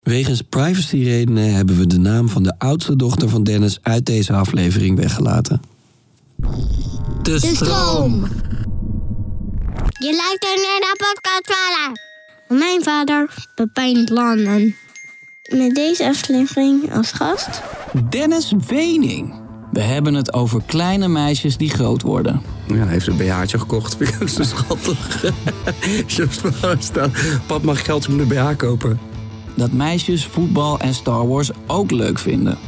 Wegens privacyredenen hebben we de naam van de oudste dochter van Dennis uit deze aflevering weggelaten. De, De stroom. Je luistert naar de podcast vader. Mijn vader, Pepijn Landen. Met deze aflevering als gast. Dennis Wening. We hebben het over kleine meisjes die groot worden. Ja, hij heeft een BH'tje gekocht. Vind ik ook zo schattig. Staan. Pap, mag geld om een BH kopen? Dat meisjes voetbal en Star Wars ook leuk vinden.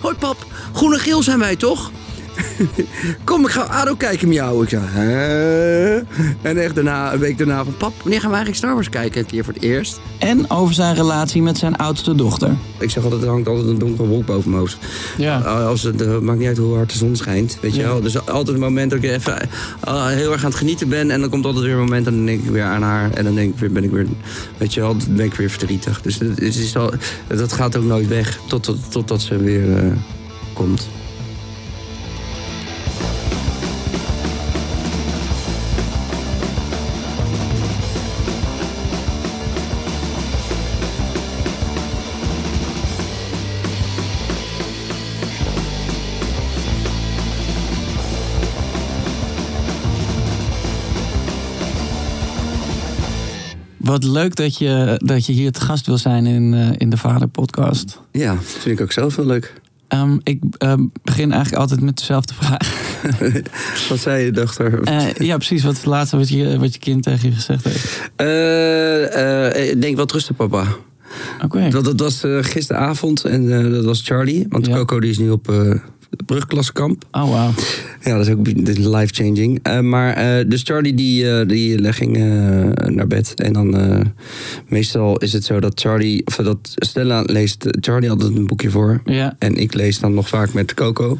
Hoi pap, groen en geel zijn wij toch? Kom, ik ga ADO kijken met jou. Ik zei, hè? En echt daarna, een week daarna van... Pap, wanneer gaan we eigenlijk Star Wars kijken? Een keer voor het eerst. En over zijn relatie met zijn oudste dochter. Ik zeg altijd, er hangt altijd een donkere wolk boven mijn hoofd. Ja. Als het eh, maakt niet uit hoe hard de zon schijnt, weet je wel. Dus altijd een moment dat ik even eh, heel erg aan het genieten ben. En dan komt altijd weer een moment en dan denk ik weer aan haar. En dan denk ik weer, ben ik weer, weet je wel, dan ben ik weer verdrietig. Dus het is al, dat gaat ook nooit weg totdat tot, totdat ze weer eh, komt. Wat leuk dat je, dat je hier te gast wil zijn in, eh, in de Vader podcast. Ja, dat vind ik ook zelf heel leuk. Ehm, ik ehm, begin eigenlijk altijd met dezelfde vraag. Wat zei je dochter? Eh, ja, precies. Wat is het laatste wat je, wat je kind tegen je gezegd heeft? Eh, ik denk wel rusten, papa. Oké. Dat, dat was gisteravond en dat was Charlie. Want Ja. Coco die is nu op brugklaskamp. Oh, wauw. Ja, dat is ook life-changing. Eh, maar eh, dus Charlie die, eh, die ging naar bed. En dan meestal is het zo dat Charlie, of dat Stella leest Charlie altijd een boekje voor. Ja. En ik lees dan nog vaak met Coco.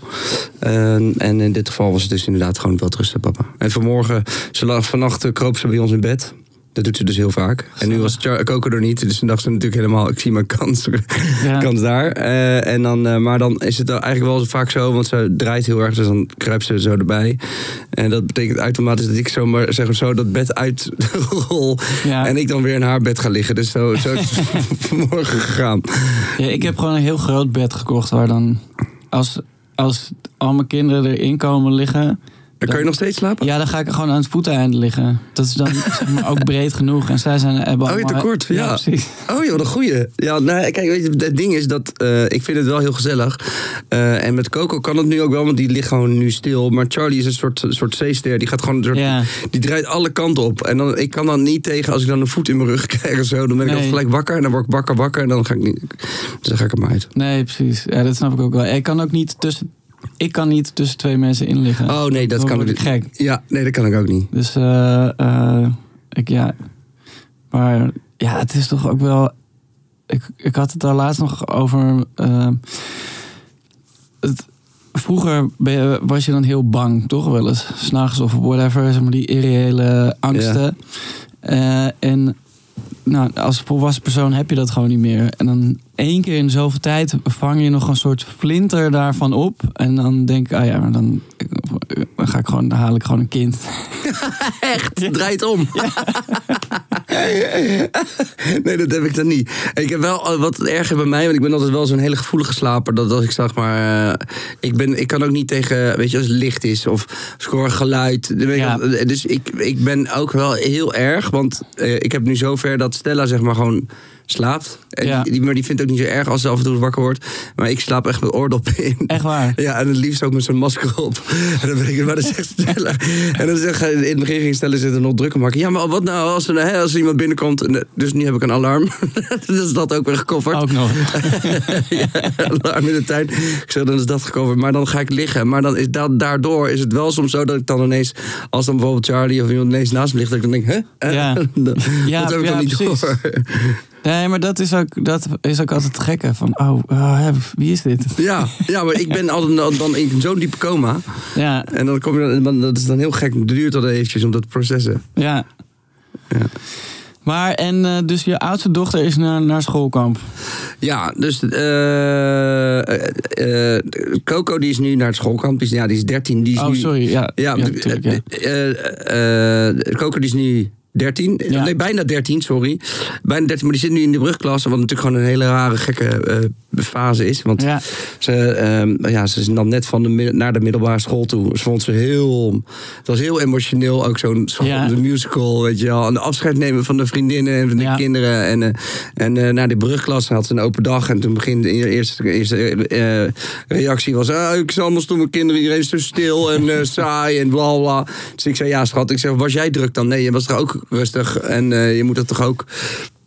Eh, en in dit geval was het dus inderdaad gewoon wel rusten, papa. En vanmorgen, ze lag, vannacht kroop ze bij ons in bed. Dat doet ze dus heel vaak. En nu was Coco er niet. Dus toen dacht ze natuurlijk helemaal, ik zie mijn kans, Ja. kans daar. Eh, en dan, eh, maar dan is het eigenlijk wel vaak zo, want ze draait heel erg. Dus dan kruipt ze zo erbij. En dat betekent automatisch dat ik zomaar zeg maar zo dat bed uitrol. Ja. En ik dan weer in haar bed ga liggen. Dus zo, zo is het vanmorgen gegaan. Ja, ik heb gewoon een heel groot bed gekocht waar dan... Als, als al mijn kinderen erin komen liggen... Dan kan je nog steeds slapen? Ja, dan ga ik er gewoon aan het voeteinde liggen. Dat is dan zeg maar, ook breed genoeg. En zij zijn hebben Oh, je tekort, ja. precies. Oh joh, een goeie. Ja, nou, kijk, weet je, het ding is dat eh, ik vind het wel heel gezellig. Eh, en met Coco kan het nu ook wel, want die ligt gewoon nu stil. Maar Charlie is een soort, soort zeester. Die gaat gewoon een soort, Ja. die draait alle kanten op. En dan, ik kan dan niet tegen als ik dan een voet in mijn rug krijg of zo. Dan ben ik Nee. dan gelijk wakker en dan word ik wakker, wakker. En dan ga ik niet, dus dan ga ik maar uit. Nee, precies. Ja, dat snap ik ook wel. Ik kan ook niet tussen, ik kan niet tussen twee mensen in liggen. Oh nee, dat Dan kan ik gek. Ja, nee, dat kan ik ook niet. Dus eh, eh, ik ja. Maar ja, het is toch ook wel. Ik, ik had het daar laatst nog over. eh, het, vroeger je- was je dan heel bang, toch wel eens? S'nachts of whatever, zeg maar die irreële angsten. Eh, en nou, als volwassen persoon heb je dat gewoon niet meer. En dan één keer in zoveel tijd vang je nog een soort flinter daarvan op. En dan denk ik, ah ja, maar dan, ga ik gewoon, dan haal ik gewoon een kind. Echt? Draait om. nee, dat heb ik dan niet. Ik heb wel eh, wat erger bij mij, want ik ben altijd wel zo'n hele gevoelige slaper. Dat als ik zeg maar, eh, ik, ben, ik kan ook niet tegen, weet je, als het licht is of hoor geluid. Ja. al- dus ik, ik ben ook wel heel erg, want eh, ik heb nu zover dat Stella zeg maar gewoon slaapt. En Ja. die, maar die vindt het ook niet zo erg als ze af en toe wakker wordt. Maar ik slaap echt met oordoppen in. Echt waar? Ja, en het liefst ook met zo'n masker op. En dan ben ik, maar dan zegt Stella. En dan zegt in het begin ging Stella zitten nog druk maken. Ja, maar wat nou als er, hè, als er iemand binnenkomt? En, eh, Dus nu heb ik een alarm. dus is dat ook weer gecoverd. Ook nog. ja, alarm in de tuin. Ik zeg, dan is dat gecoverd. Maar dan ga ik liggen. Maar dan is dat, daardoor is het wel soms zo dat ik dan ineens... Als dan bijvoorbeeld Charlie of iemand ineens naast me ligt... dat ik dan denk, hè? Ja. dat, Ja, dat heb ik ja, dan niet precies. door. Nee, maar dat is ook, dat is ook altijd het gekke. Van, oh, oh, wie is dit? Ja, ja, maar ik ben altijd dan in zo'n diepe coma. Ja, En dan kom je dan, dat is dan heel gek. Het duurt dan eventjes om dat te processen. ja. Ja. Maar, en eh, dus je oudste dochter is naar, naar schoolkamp. Ja, dus eh, Coco die is nu naar het schoolkamp. Die is, ja, die is 13. Die is Oh, nu, sorry. Ja, Ja, ja, tuurlijk, ja. Coco die is nu 13. Ja. Nee, bijna 13, sorry. Bijna 13, maar die zit nu in de brugklasse. Wat natuurlijk gewoon een hele rare, gekke eh, fase is. Want Ja. ze, ehm, ja, ze is dan net van de, naar de middelbare school toe. Ze vond ze heel... Het was heel emotioneel, ook zo'n Ja. de musical, weet je wel. En de afscheid nemen van de vriendinnen en van de Ja. kinderen. En, eh, en eh, naar de brugklasse had ze een open dag. En toen begin de eerste, eerste reactie was... Ah, ik zal allemaal stomme kinderen, iedereen is zo stil en saai en bla bla. Dus ik zei, ja schat, ik zeg, was jij druk dan? Nee, je was toch ook rustig. En eh, je moet dat toch ook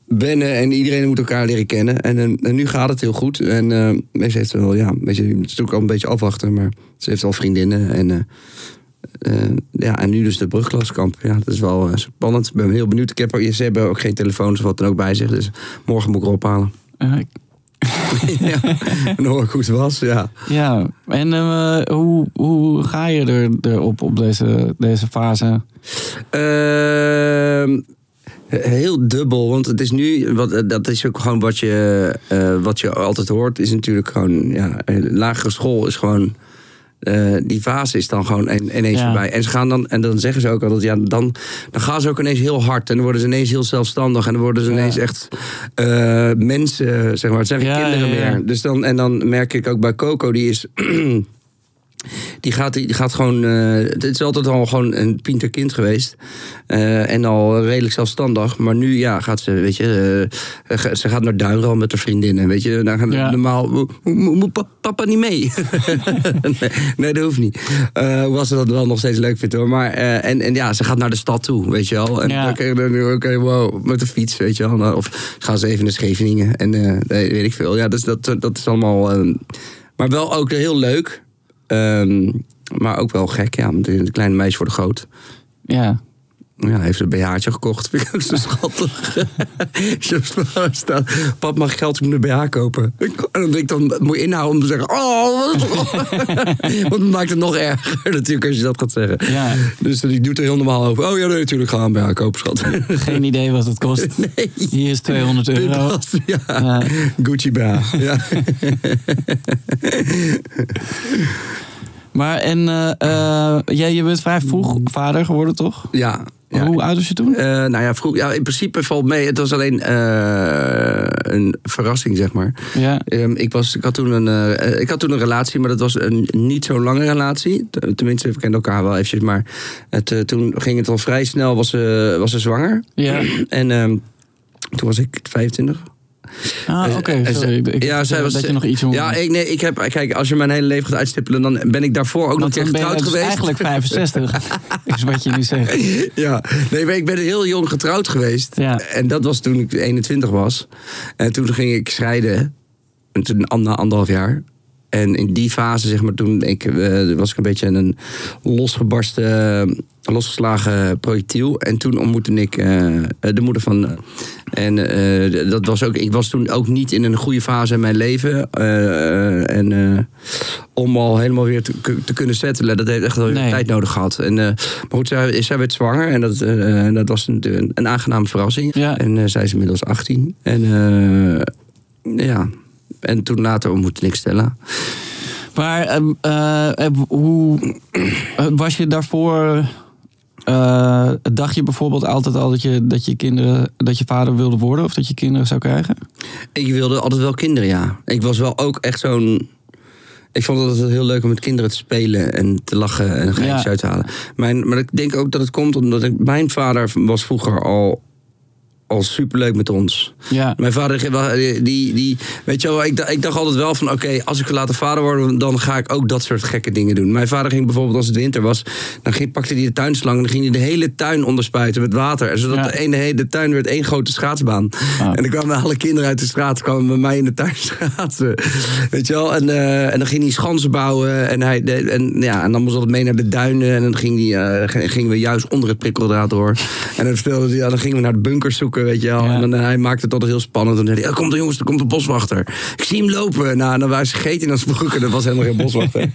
wennen en iedereen moet elkaar leren kennen. En, eh, en nu gaat het heel goed. En ze heeft wel, ja, weet het is natuurlijk al een beetje afwachten, maar ze heeft al vriendinnen. En, ja, en nu dus de brugklaskamp. Ja, dat is wel spannend. Ik ben heel benieuwd. Ik heb, ze hebben ook geen telefoons of wat dan ook bij zich. Dus morgen moet ik erop halen. Eh, ja, en dan hoor ik hoe het was. Ja. ja. En eh, hoe, hoe ga je er, erop op deze, deze fase? Ehm, heel dubbel, want het is nu, wat, dat is ook gewoon wat je, eh, wat je altijd hoort, is natuurlijk gewoon, ja, lagere school is gewoon, eh, die fase is dan gewoon in- ineens Ja. voorbij. En ze gaan dan, en dan zeggen ze ook altijd, ja, dan, dan gaan ze ook ineens heel hard en dan worden ze ineens heel zelfstandig en dan worden ze Ja. ineens echt eh, mensen, zeg maar, het zijn geen Ja, kinderen meer. Dus dan, en dan merk ik ook bij Coco, die is. Die gaat, die gaat gewoon. eh, het is altijd al gewoon een pinter kind geweest. Eh, en al redelijk zelfstandig. Maar nu ja, gaat ze, weet je. eh, ze gaat naar Duinral met haar vriendinnen. Weet je, dan gaan Ja. normaal. mo- mo- Moet pa- papa niet mee? nee, nee, dat hoeft niet. Hoewel ze dat wel nog steeds leuk vindt hoor. Maar, en, en ja, ze gaat naar de stad toe, weet je wel. En Ja. dan krijg je dan, oké, wow, met de fiets, weet je wel. Of gaan ze even naar Scheveningen. En weet ik veel. Ja, dus dat, dat is allemaal. maar wel ook heel leuk. Ehm, maar ook wel gek, ja. De kleine meisjes worden groot. Ja. Ja, hij heeft een BH'tje gekocht. Vind ik ook zo schattig. Staat. Pap, mag ik geld om een BH kopen? En dan denk ik dan, moet je inhouden om te zeggen... Oh, Want het maakt het nog erger natuurlijk als je dat gaat zeggen. Ja. Dus die doet er heel normaal over. Oh ja, nee, natuurlijk gaan we een BH kopen, schat. Geen idee wat het kost. Nee. Hier is 200 euro. Ja. Gucci BH. Ja. Maar en eh, eh, jij, je bent vrij vroeg vader geworden, toch? ja. Ja. Hoe oud was je toen? Eh, nou ja, vroeg, ja, in principe valt mee. Het was alleen eh, een verrassing, zeg maar. Ja. Ehm, ik, was, ik, had toen een, eh, ik had toen een relatie, maar dat was een niet zo'n lange relatie. Tenminste, we kenden elkaar wel eventjes. Maar het, toen ging het al vrij snel, was ze, was ze zwanger. Ja. En ehm, toen was ik 25. Ah, oké. Sorry. Ik, ja, zij was, dat je nog iets Ja, ik, nee, ik heb, kijk, als je mijn hele leven gaat uitstippelen, dan ben ik daarvoor ook nog een keer getrouwd dus geweest. eigenlijk 65, is wat je nu zegt. Ja, nee, ik ben heel jong getrouwd geweest. Ja. En dat was toen ik 21 was. En toen ging ik scheiden. En toen na anderhalf jaar. En in die fase, zeg maar, toen ik, eh, was ik een beetje een losgebarsten, losgeslagen projectiel. En toen ontmoette ik eh, de moeder van. En eh, dat was ook, ik was toen ook niet in een goede fase in mijn leven. Eh, en eh, om al helemaal weer te, te kunnen settelen, dat heeft echt wel Nee. tijd nodig gehad. En, eh, maar goed, zij, zij werd zwanger en dat, eh, dat was een, een, aangename verrassing. Ja. En eh, zij is inmiddels 18. En eh, ja, en toen later ontmoette ik Stella. Maar eh, hoe eh, was je daarvoor? eh, dacht je bijvoorbeeld altijd al dat je, dat je kinderen, dat je vader wilde worden of dat je kinderen zou krijgen? Ik wilde altijd wel kinderen, ja. Ik was wel ook echt zo'n... Ik vond het altijd heel leuk om met kinderen te spelen en te lachen en een geintje Ja. uit te halen. Mijn, maar ik denk ook dat het komt omdat ik, mijn vader was vroeger al, al superleuk met ons. Ja. Mijn vader, die, die, weet je wel, ik, dacht- ik dacht altijd wel van... oké, als ik later vader word, dan ga ik ook dat soort gekke dingen doen. Mijn vader ging bijvoorbeeld, als het winter was... dan ging, pakte hij de tuinslang en dan ging hij de hele tuin onderspuiten met water. En Zodat Ja. de, ene, de tuin werd één grote schaatsbaan. Ah. En dan kwamen alle kinderen uit de straat kwamen bij mij in de tuin schaatsen. Weet je wel? En, eh, en dan ging hij schansen bouwen. En, hij, de- en, ja, en dan moest altijd mee naar de duinen. En dan ging eh, g- gingen we juist onder het prikkeldraad door. En dan, vertelde hij, ja, dan gingen we naar de bunkers zoeken, weet je wel. Ja. En dan, eh, hij maakte het altijd heel spannend. En dan zei hij, oh, komt de jongens, er komt een boswachter. Ik zie hem lopen. Nou, en dan was hij gegeten in zijn broek. En dat was helemaal geen boswachter.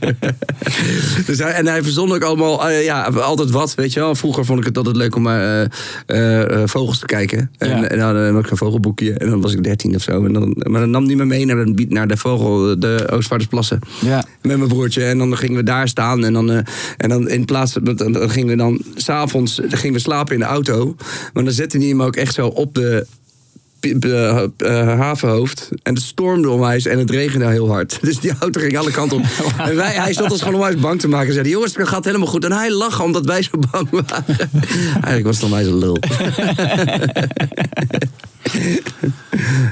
dus hij, en hij verzon ook allemaal, eh, ja, altijd wat, weet je wel. Vroeger vond ik het altijd leuk om eh, eh, vogels te kijken. En, Ja. en dan had ik een vogelboekje. En dan was ik dertien of zo. En dan, maar dan nam hij me mee naar de, naar de vogel, de Oostvaardersplassen. Ja. Met mijn broertje. En dan gingen we daar staan. En dan, en dan in plaats van. Dan dan gingen we dan. S'avonds gingen we slapen in de auto. Maar dan zette hij hem ook echt zo op de. pi- eh, eh, havenhoofd. En het stormde onwijs en het regende heel hard. Dus die auto ging alle kanten op. En wij, hij stond ons gewoon onwijs bang te maken. En zei: Jongens, het gaat helemaal goed. En hij lag omdat wij zo bang waren. Eigenlijk was het onwijs een lul.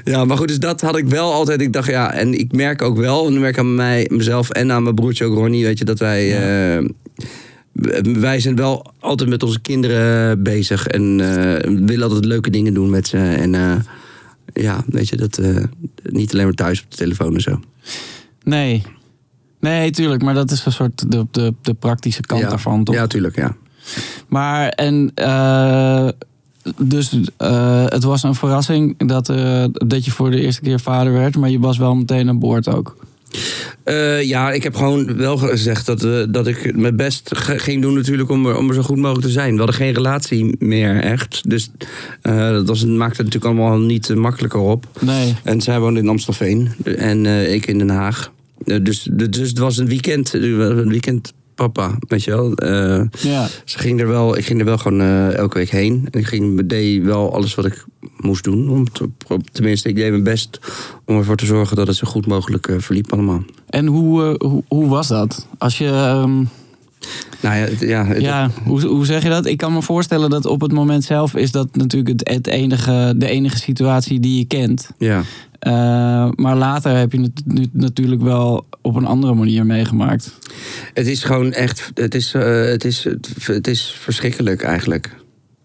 Ja, maar goed, dus dat had ik wel altijd. Ik dacht, ja, en ik merk ook wel, en ik merk aan mij, mezelf en aan mijn broertje ook, Ronnie, weet je, dat wij. eh, wij zijn wel altijd met onze kinderen bezig en eh, willen altijd leuke dingen doen met ze. En eh, ja, weet je, dat eh, niet alleen maar thuis op de telefoon en zo. Nee. Nee, tuurlijk. Maar dat is een soort de, de, de praktische kant ja. daarvan, toch? Ja, tuurlijk, ja. Maar en dus het was een verrassing dat, dat je voor de eerste keer vader werd, maar je was wel meteen aan boord ook. Eh, ja, ik heb gewoon wel gezegd dat, eh, dat ik mijn best ging doen natuurlijk om er, om er zo goed mogelijk te zijn. We hadden geen relatie meer echt. Dus eh, dat was, maakte het natuurlijk allemaal niet makkelijker op. Nee. En zij woonde in Amstelveen en ik in Den Haag. Eh, dus, dus het was een weekend, een weekend papa, weet je wel. Eh, Ja. ze ging er wel, ik ging er wel gewoon eh, elke week heen. En ik ging, deed wel alles wat ik moest doen. Om te- tenminste, ik deed mijn best om ervoor te zorgen dat het zo goed mogelijk eh, verliep allemaal. En hoe, hoe, hoe was dat? Als je. ehm, Nou ja, ja, het- ja, hoe, hoe zeg je dat? Ik kan me voorstellen dat op het moment zelf is dat natuurlijk het, het enige, de enige situatie die je kent. ja. Eh, maar later heb je het nu natuurlijk wel op een andere manier meegemaakt. Het is gewoon echt, het is, eh, het is, het is verschrikkelijk eigenlijk.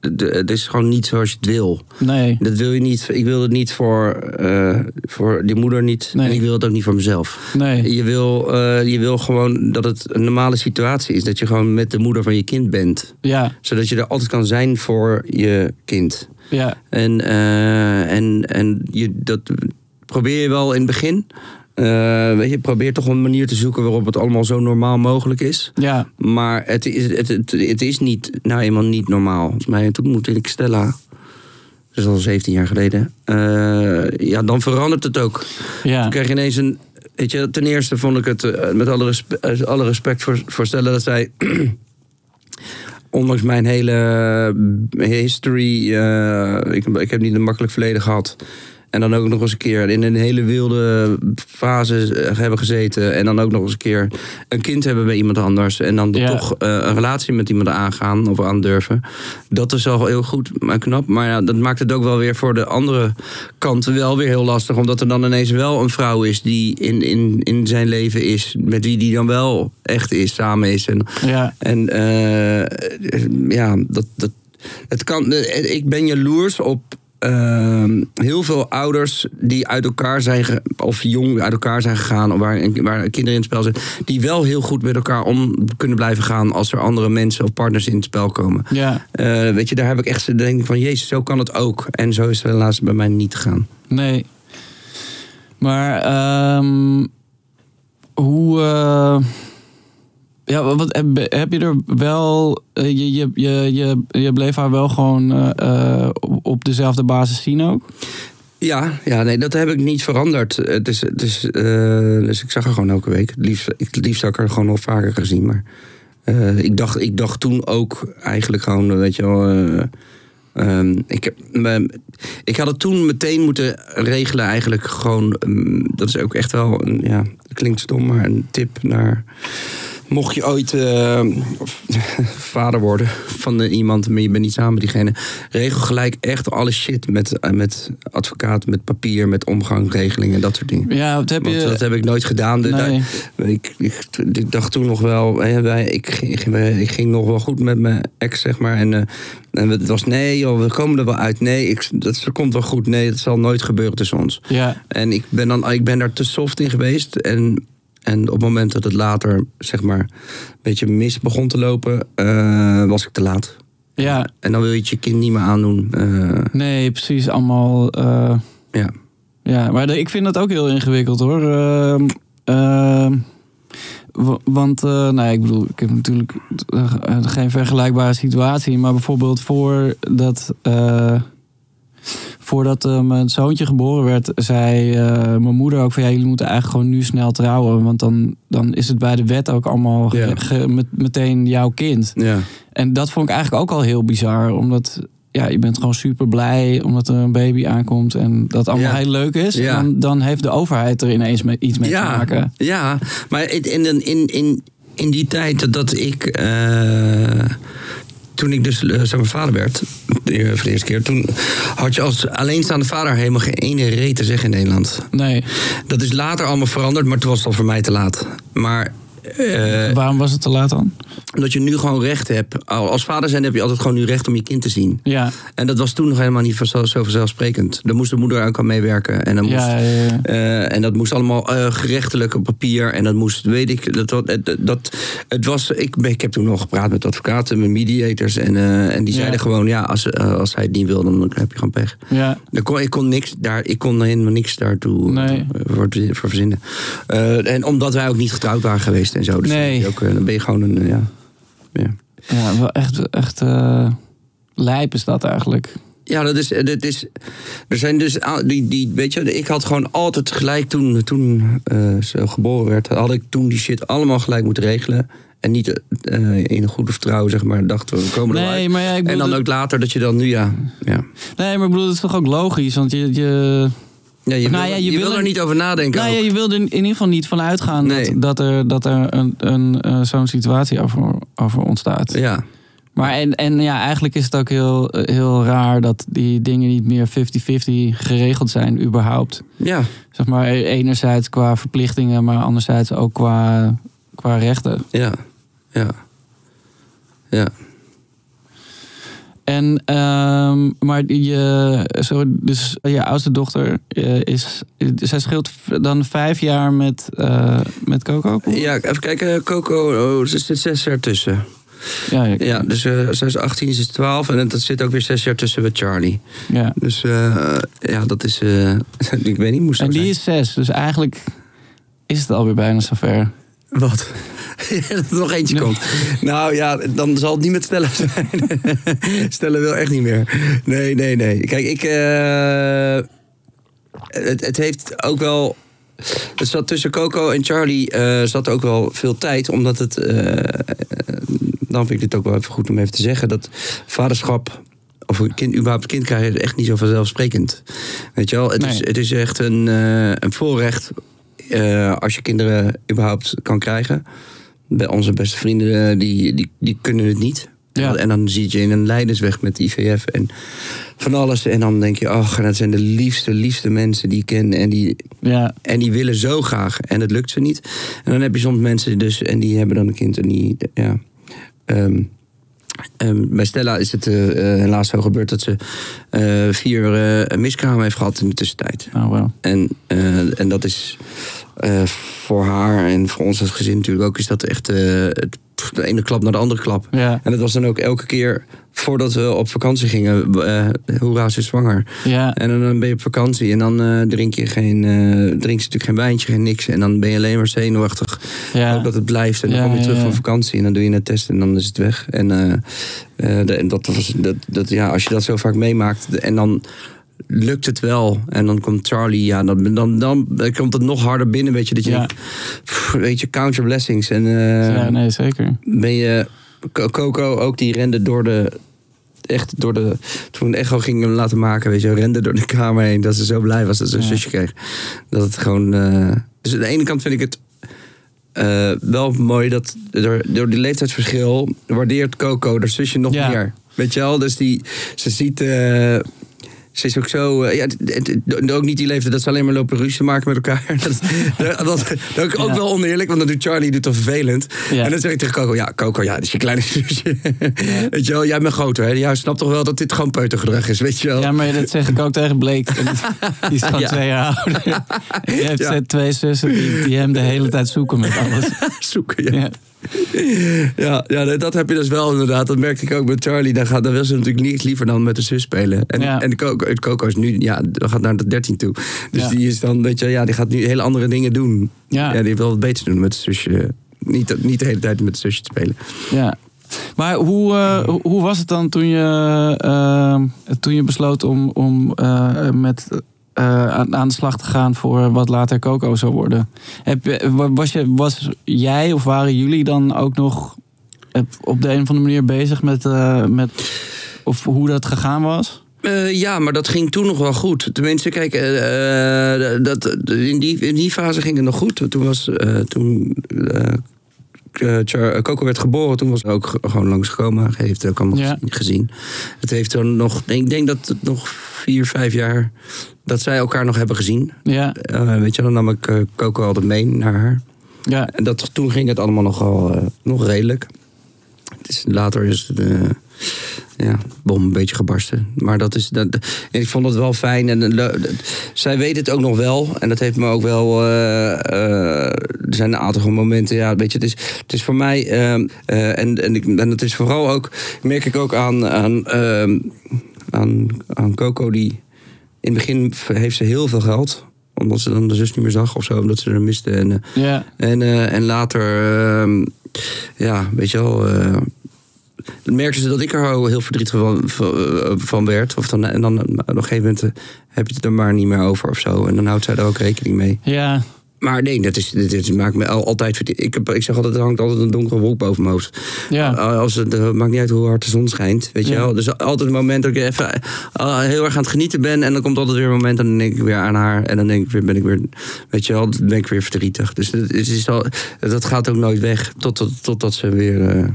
Het is gewoon niet zoals je het wil. Nee. Dat wil je niet. Ik wil het niet voor, eh, voor die moeder niet. Nee. En ik wil het ook niet voor mezelf. Nee. Je wil, eh, je wil gewoon dat het een normale situatie is. Dat je gewoon met de moeder van je kind bent. Ja. Zodat je er altijd kan zijn voor je kind. Ja. En, eh, en, en je, dat probeer je wel in het begin. Eh, weet je, probeer toch een manier te zoeken waarop het allemaal zo normaal mogelijk is. Ja. Maar het is, het, het, het is niet, nou eenmaal niet normaal. Volgens mij, toen ontmoette ik Stella. Dat is al 17 jaar geleden. Eh, ja, dan verandert het ook. Ja. Dan krijg je ineens een... Weet je, ten eerste vond ik het, eh, met alle, respe- alle respect voor, voor Stella... dat zij, ondanks mijn hele history... ik, ik heb niet een makkelijk verleden gehad... En dan ook nog eens een keer in een hele wilde fase eh, hebben gezeten. En dan ook nog eens een keer een kind hebben bij iemand anders. En dan Ja. toch eh, een relatie met iemand aangaan of aandurven. Dat is al heel goed, maar knap. Maar ja, dat maakt het ook wel weer voor de andere kant wel weer heel lastig. Omdat er dan ineens wel een vrouw is die in, in, in zijn leven is. Met wie die dan wel echt is, samen is. En Ja. en eh, ja, dat, dat, het kan, ik ben jaloers op eh, heel veel ouders die uit elkaar zijn, of jong uit elkaar zijn gegaan, of waar, waar kinderen in het spel zijn, die wel heel goed met elkaar om kunnen blijven gaan als er andere mensen of partners in het spel komen. Ja. Eh, weet je, daar heb ik echt de denk van, jezus, zo kan het ook. En zo is het helaas bij mij niet gegaan. Nee. Maar ehm, hoe. eh, ja, wat, heb, je er wel. eh, je, je, je, je, bleef haar wel gewoon eh, eh, op- dezelfde basis zien ook? Ja, ja, nee, dat heb ik niet veranderd. Het is, is, eh, dus ik zag haar gewoon elke week. Het liefst, ik, liefst had ik haar gewoon nog vaker gezien. Maar ik, dacht, ik dacht toen ook eigenlijk gewoon, weet je wel... eh, ehm, ik, me- ik had het toen meteen moeten regelen eigenlijk gewoon... ehm, dat is ook echt wel, een, ja, klinkt stom, maar een tip naar, mocht je ooit eh, vader worden van iemand, maar je bent niet samen met diegene, regel gelijk echt alle shit met, eh, met advocaat, met papier, met omgangregelingen, dat soort dingen. Ja, wat heb Want je... dat heb ik nooit gedaan. Nee. daar- ik, ik, ik dacht toen nog wel, hè, wij, ik, ging- ik ging nog wel goed met mijn ex, zeg maar. En, eh, en het was nee, joh, we komen er wel uit. Nee, ik, dat komt wel goed. Nee, dat zal nooit gebeuren tussen ons. Ja, En ik ben, dan, ik ben daar te soft in geweest. En, en op het moment dat het later, zeg maar, een beetje mis begon te lopen, eh, was ik te laat. ja, En dan wil je het je kind niet meer aandoen. eh, nee, precies. Allemaal... eh, ja. Ja, maar ik vind dat ook heel ingewikkeld hoor. Ehm, ehm, wa- want, nou ja, ik bedoel, ik heb natuurlijk geen vergelijkbare situatie. Maar bijvoorbeeld voordat, eh, voordat eh, mijn zoontje geboren werd, zei eh, mijn moeder ook van ja, jullie moeten eigenlijk gewoon nu snel trouwen. Want dan, dan is het bij de wet ook allemaal met, meteen jouw kind. Ja. En dat vond ik eigenlijk ook al heel bizar. Omdat ja, je bent gewoon super blij omdat er een baby aankomt. En dat allemaal Ja. heel leuk is. Ja. Dan, dan heeft de overheid er ineens mee, iets mee te maken. Ja, maar in, in, in, in, in die tijd dat ik. eh, toen ik dus eh, zeg maar, vader werd, de- voor de eerste keer, toen had je als alleenstaande vader helemaal geen ene reet te zeggen in Nederland. Nee, Dat is later allemaal veranderd, maar toen was het al voor mij te laat. Maar eh, waarom was het te laat dan? dat je nu gewoon recht hebt. Al- Als vader zijn heb je altijd gewoon nu recht om je kind te zien. Ja, En dat was toen nog helemaal niet zo, zo vanzelfsprekend. Daar moest de moeder ook aan meewerken. En dan moest, ja, ja, ja. eh, en dat moest allemaal eh, gerechtelijk op papier. En dat moest, weet ik, dat, dat, dat, het was, ik, ik heb toen nog gepraat met advocaten, met mediators. En, en die zeiden gewoon, ja, als, als hij het niet wil, dan heb je gewoon pech. ja. Ik kon, ik kon niks daar, ik kon helemaal niks daartoe Nee. voor, voor verzinnen. En omdat wij ook niet getrouwd waren geweest en zo. Dus Nee. dan, ben je ook, eh, dan ben je gewoon een, eh, ja. ja. ja wel echt, echt eh, lijp is dat eigenlijk. Ja, dat is, dat is. Er zijn dus. Die, die, weet je, ik had gewoon altijd gelijk toen, toen ze geboren werd. Had ik toen die shit allemaal gelijk moeten regelen. En niet in een goede vertrouwen, zeg maar, dachten we, we komen Nee, uit. maar ja, ik En bedoel... dan dat- ook later dat je dan nu, ja. Ja, Nee, maar ik bedoel, dat is toch ook logisch? Want je... je ja je, Nou wil, ja, je je wil wil er niet over nadenken. nou ja, je wil er in ieder geval niet van uitgaan Nee. dat, dat er, dat er een, een, eh, zo'n situatie over, over ontstaat. ja. Maar en, en ja, eigenlijk is het ook heel, heel raar dat die dingen niet meer 50-50 geregeld zijn, überhaupt. ja, Zeg maar, enerzijds qua verplichtingen, maar anderzijds ook qua, qua rechten. ja, ja. Ja, En, ehm, maar je, zo, dus je oudste dochter eh, is, zij scheelt dan vijf jaar met, eh, met Coco? ja even kijken. Coco, oh, er zit zes jaar tussen. ja, ja, Ja, dus eh zij is 18, ze is 12. En dat zit ook weer zes jaar tussen met Charlie. ja. Dus eh, ja, dat is. eh, ik weet niet, moest En die zijn. is zes, dus eigenlijk is het alweer bijna zover. Wat? dat er nog eentje komt. Nou ja, dan zal het niet met stellen zijn. stellen wil echt niet meer. Nee, nee, nee. Kijk, ik. eh, het, het heeft ook wel. Het zat tussen Coco en Charlie eh, zat ook wel veel tijd, omdat het. eh, dan vind ik dit ook wel even goed om even te zeggen dat vaderschap. Of een kind, überhaupt een kind krijgen, is echt niet zo vanzelfsprekend. Weet je wel? Het, is, het is echt een, een voorrecht eh, als je kinderen überhaupt kan krijgen. Bij onze beste vrienden, eh, die, die, die kunnen het niet. Ja. En dan zit je in een lijdensweg met IVF en van alles. En dan denk je, ach, en dat zijn de liefste, liefste mensen die ik ken. En die, Ja, en die willen zo graag. En het lukt ze niet. En dan heb je soms mensen dus, en die hebben dan een kind en die, ja. ehm, ehm, bij Stella is het eh, helaas zo gebeurd dat ze eh, vier eh, miskramen heeft gehad in de tussentijd. oh wel. En, en dat is eh, voor haar en voor ons als gezin natuurlijk ook, is dat echt eh, het- de ene klap naar de andere klap. Ja, En dat was dan ook elke keer voordat we op vakantie gingen. eh hoera, ze is zwanger. ja, En dan ben je op vakantie en dan drink je geen, eh drink je natuurlijk geen wijntje, geen niks. En dan ben je alleen maar zenuwachtig. ja. Ook dat het blijft. En dan kom je terug van vakantie en dan doe je een test en dan is het weg. En, de- en dat was, dat, dat, ja, als je dat zo vaak meemaakt en dan lukt het wel. En dan komt Charlie, ja, dan, dan, dan, komt het nog harder binnen. Weet je, dat je Ja. denkt, pff, weet je, count your blessings. En eh, ja, nee, zeker. ben je, Co- Coco ook, die rende door de, echt door de, toen Echo ging hem laten maken, weet je, rende door de kamer heen. Dat ze zo blij was dat ze een Ja. zusje kreeg. Dat het gewoon, eh, dus aan de ene kant vind ik het eh, wel mooi dat door, door die leeftijdsverschil waardeert Coco haar zusje nog Ja. meer. Weet je wel? Dus die, ze ziet. Ze is ook zo. eh, ja, ook niet die leeftijd dat ze alleen maar lopen ruzie maken met elkaar. Dat, dat, dat, dat is ook Ja. wel oneerlijk, want dan doet Charlie doet dan vervelend. Ja. En dan zeg ik tegen Coco: Ja, Coco, ja, dat is je kleine zusje. Weet je wel, jij bent groter. Hè? Jij snapt toch wel dat dit gewoon peutergedrag is, weet je wel? Ja, maar dat zeg ik ook tegen Blake. Die is gewoon twee jaar ouder. Die heeft twee zussen die, die hem de hele tijd zoeken met alles. Zoeken, ja. Ja. Ja, dat heb je dus wel inderdaad. Dat merkte ik ook met Charlie. Dan, gaat, dan wil ze natuurlijk niets liever dan met de zus spelen. En, Ja. en de Coco, het Coco is nu, ja, gaat naar de 13 toe. Dus Ja. die is dan, weet je, ja, die gaat nu hele andere dingen doen. Ja. Ja, die wil wat beter doen met de zusje. Niet, niet de hele tijd met de zusje te spelen. Ja. Maar hoe, eh, hoe- was het dan toen je, eh, toen je besloot om, om eh, met, eh, aan, aan de slag te gaan voor wat later Coco zou worden? Heb, was, je, was jij of waren jullie dan ook nog eh, op de een of andere manier bezig met, eh, met of hoe dat gegaan was? Eh, ja, maar dat ging toen nog wel goed. Tenminste, kijk, eh, eh, dat, in, die, in die fase ging het nog goed. Toen was eh, toen eh, eh, Coco werd geboren, toen was ze ook gewoon langsgekomen. Hij heeft ook allemaal Ja. gezien-. Het heeft dan nog, ik denk dat het nog vier, vijf jaar dat zij elkaar nog hebben gezien. Ja, Eh, weet je, dan nam ik Coco altijd mee naar haar. ja, En dat, toen ging het allemaal nogal nog redelijk. Het is, later is het, ja, bom een beetje gebarsten. Maar dat is, dat, en ik vond het wel fijn. En, eh, zij weet het ook nog wel. En dat heeft me ook wel... eh, eh, er zijn een aantal momenten, ja, weet je, het is, het is voor mij... eh, eh, en, en, ik, en het is vooral ook, merk ik ook aan, aan, eh, aan, aan Coco, die... In het begin heeft ze heel veel geld omdat ze dan de zus niet meer zag of zo, omdat ze er miste. En, ja, en, en later, ehm, ja, weet je wel. Eh, dan merkte ze dat ik er al heel verdrietig van, van, eh, van werd. Of dan, en dan op een gegeven moment eh, heb je het er maar niet meer over of zo. En dan houdt zij er ook rekening mee. ja, Maar nee, dat, is, dit, maakt me al- altijd verdrietig. Ik, heb, ik zeg altijd, er hangt altijd een donkere wolk boven mijn hoofd. ja. Als het maakt niet uit hoe hard de zon schijnt. Weet je wel? Dus altijd een moment dat ik even eh, heel erg aan het genieten ben. En dan komt altijd weer een moment en dan denk ik weer aan haar. En dan denk ik weer, ben ik weer, weet je wel, ben ik weer verdrietig. Dus het is, al, dat gaat ook nooit weg totdat, totdat ze weer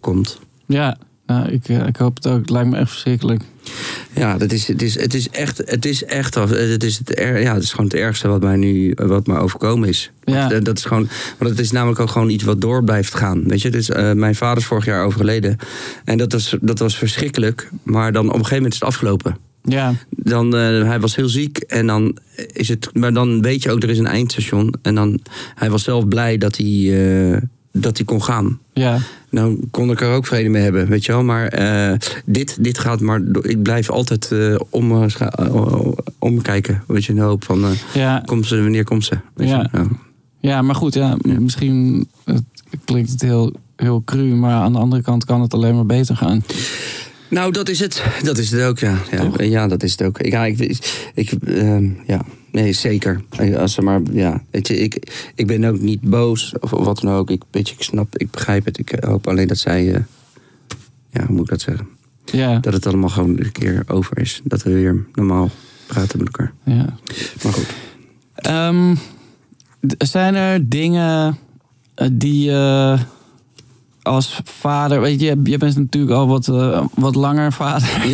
komt. Ja. Nou, ik, eh, ik hoop het ook. Het lijkt me echt verschrikkelijk. Ja, dat is, het, is, het is echt, het is echt, het is, het, er, ja, het is gewoon het ergste wat mij nu, wat mij overkomen is. Ja. Dat, dat is gewoon, want het is namelijk ook gewoon iets wat door blijft gaan. Weet je, dus, eh, mijn vader is vorig jaar overgeleden. En dat was, dat was verschrikkelijk. Maar dan op een gegeven moment is het afgelopen. Ja, Dan, eh, hij was heel ziek en dan is het, maar dan weet je ook, er is een eindstation. En dan, hij was zelf blij dat hij, eh, dat hij kon gaan. ja, Dan kon ik er ook vrede mee hebben, weet je wel. Maar eh, dit, dit gaat maar. Ik blijf altijd eh, om, eh, omkijken. Weet je, in de hoop van. ja. komt ze, wanneer komt ze? Weet Ja. Je? Ja. Ja, maar goed, ja, misschien het klinkt het heel, heel cru, maar aan de andere kant kan het alleen maar beter gaan. Nou, dat is het. Dat is het ook, ja. Ja, ja dat is het ook. Ik, ja, ik, ik, ehm, ja. Nee, zeker. Als ze maar, ja. Weet je, ik, ik ben ook niet boos of wat dan ook. Ik, weet je, ik snap, ik begrijp het. Ik hoop alleen dat zij. eh, ja, hoe moet ik dat zeggen? Ja, Dat het allemaal gewoon een keer over is. Dat we weer normaal praten met elkaar. ja. Maar goed. Ehm, zijn er dingen eh, die je als vader, weet je, je bent natuurlijk al wat, eh, wat langer vader.